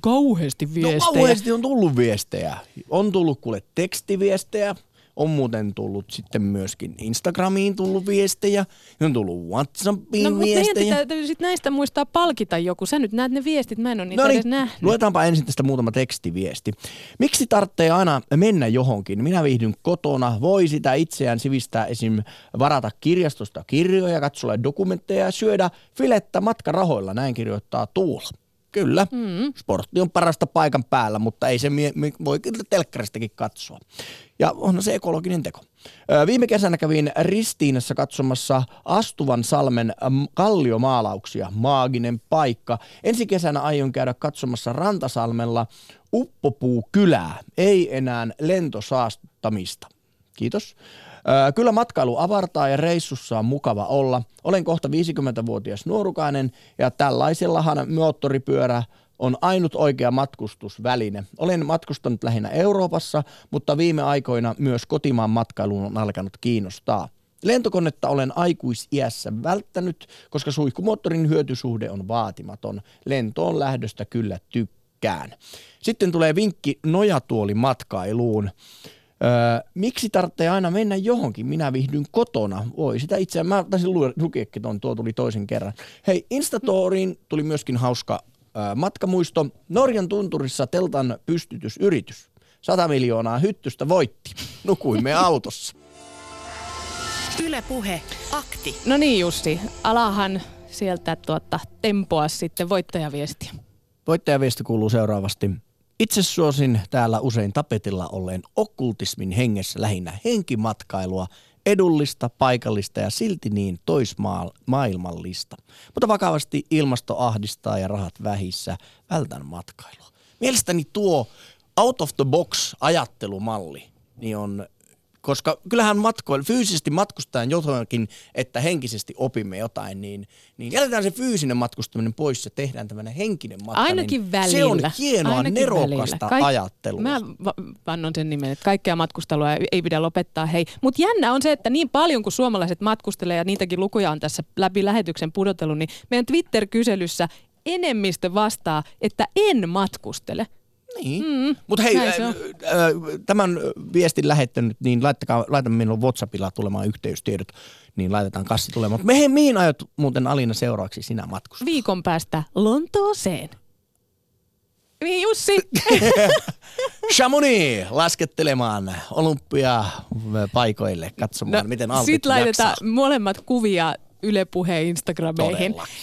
kauheasti viestejä. No kauheasti on tullut viestejä. On tullut kuule tekstiviestejä, on muuten tullut sitten myöskin Instagramiin tullut viestejä, on tullut Whatsappiin no, viestejä. No mutta sit näistä muistaa palkita joku. Sä nyt näet ne viestit, mä en ole niitä no niin, edes nähnyt. Luetaanpa ensin tästä muutama tekstiviesti. Miksi tarvitsee aina mennä johonkin? Minä viihdyn kotona, voi sitä itseään sivistää esim. varata kirjastosta kirjoja, katsoa dokumentteja ja syödä filettä matkarahoilla, näin kirjoittaa Tuula. Kyllä, mm. sportti on parasta paikan päällä, mutta ei se mie- voi kyllä telkkaristakin katsoa. Ja onhan se ekologinen teko. Viime kesänä kävin Ristiinassa katsomassa Astuvan salmen kalliomaalauksia, maaginen paikka. Ensi kesänä aion käydä katsomassa Rantasalmella Uppopuukylää, ei enää lentosaastamista. Kiitos. Kyllä matkailu avartaa ja reissussa on mukava olla. Olen kohta 50-vuotias nuorukainen ja tällaisellahan moottoripyörä on ainut oikea matkustusväline. Olen matkustanut lähinnä Euroopassa, mutta viime aikoina myös kotimaan matkailu on alkanut kiinnostaa. Lentokonetta olen aikuisiässä välttänyt, koska suihkumoottorin hyötysuhde on vaatimaton. Lentoon lähdöstä kyllä tykkään. Sitten tulee vinkki nojatuolimatkailuun. Öö, miksi tarvitsee aina mennä johonkin? Minä vihdyn kotona. Voi sitä itse, mä taisin lukeekin tuon, tuo tuli toisen kerran. Hei, Instatoriin tuli myöskin hauska öö, matkamuisto. Norjan tunturissa teltan pystytysyritys. 100 miljoonaa hyttystä voitti. Nukuimme autossa. Yle Puhe, akti. No niin Jussi, alahan sieltä tuota, tempoa sitten voittajaviestiä. Voittajaviesti kuuluu seuraavasti. Itse suosin täällä usein tapetilla olleen okkultismin hengessä lähinnä henkimatkailua, edullista, paikallista ja silti niin toismaailmallista. Mutta vakavasti ilmasto ahdistaa ja rahat vähissä. Vältän matkailua. Mielestäni tuo out of the box ajattelumalli niin on koska kyllähän matkoilla, fyysisesti matkustajan jotakin, että henkisesti opimme jotain, niin, niin jätetään se fyysinen matkustaminen pois ja tehdään tämmöinen henkinen matka. Ainakin niin välillä. Se on hienoa, Ainakin nerokasta välillä. ajattelua. Mä va- vannon sen nimen, että kaikkea matkustelua ei- ei pidä lopettaa. Hei, mutta jännä on se, että niin paljon kuin suomalaiset matkustelee ja niitäkin lukuja on tässä läpi lähetyksen pudotellut, niin meidän Twitter-kyselyssä enemmistö vastaa, että en matkustele. Niin. Mm, Mutta hei, näin äh, äh, tämän viestin lähettänyt, niin laittakaa, laita minulle WhatsAppilla tulemaan yhteystiedot, niin laitetaan kassi tulemaan. Mutta me, mihin aiot muuten Alina seuraavaksi sinä matkustaa? Viikon päästä Lontooseen. Niin Jussi, Chamonix laskettelemaan olympiapaikoille, katsomaan, miten Alpit sit No, laitetaan jaksaa. molemmat kuvia Yle Puheen Instagrameihin. Todellakin.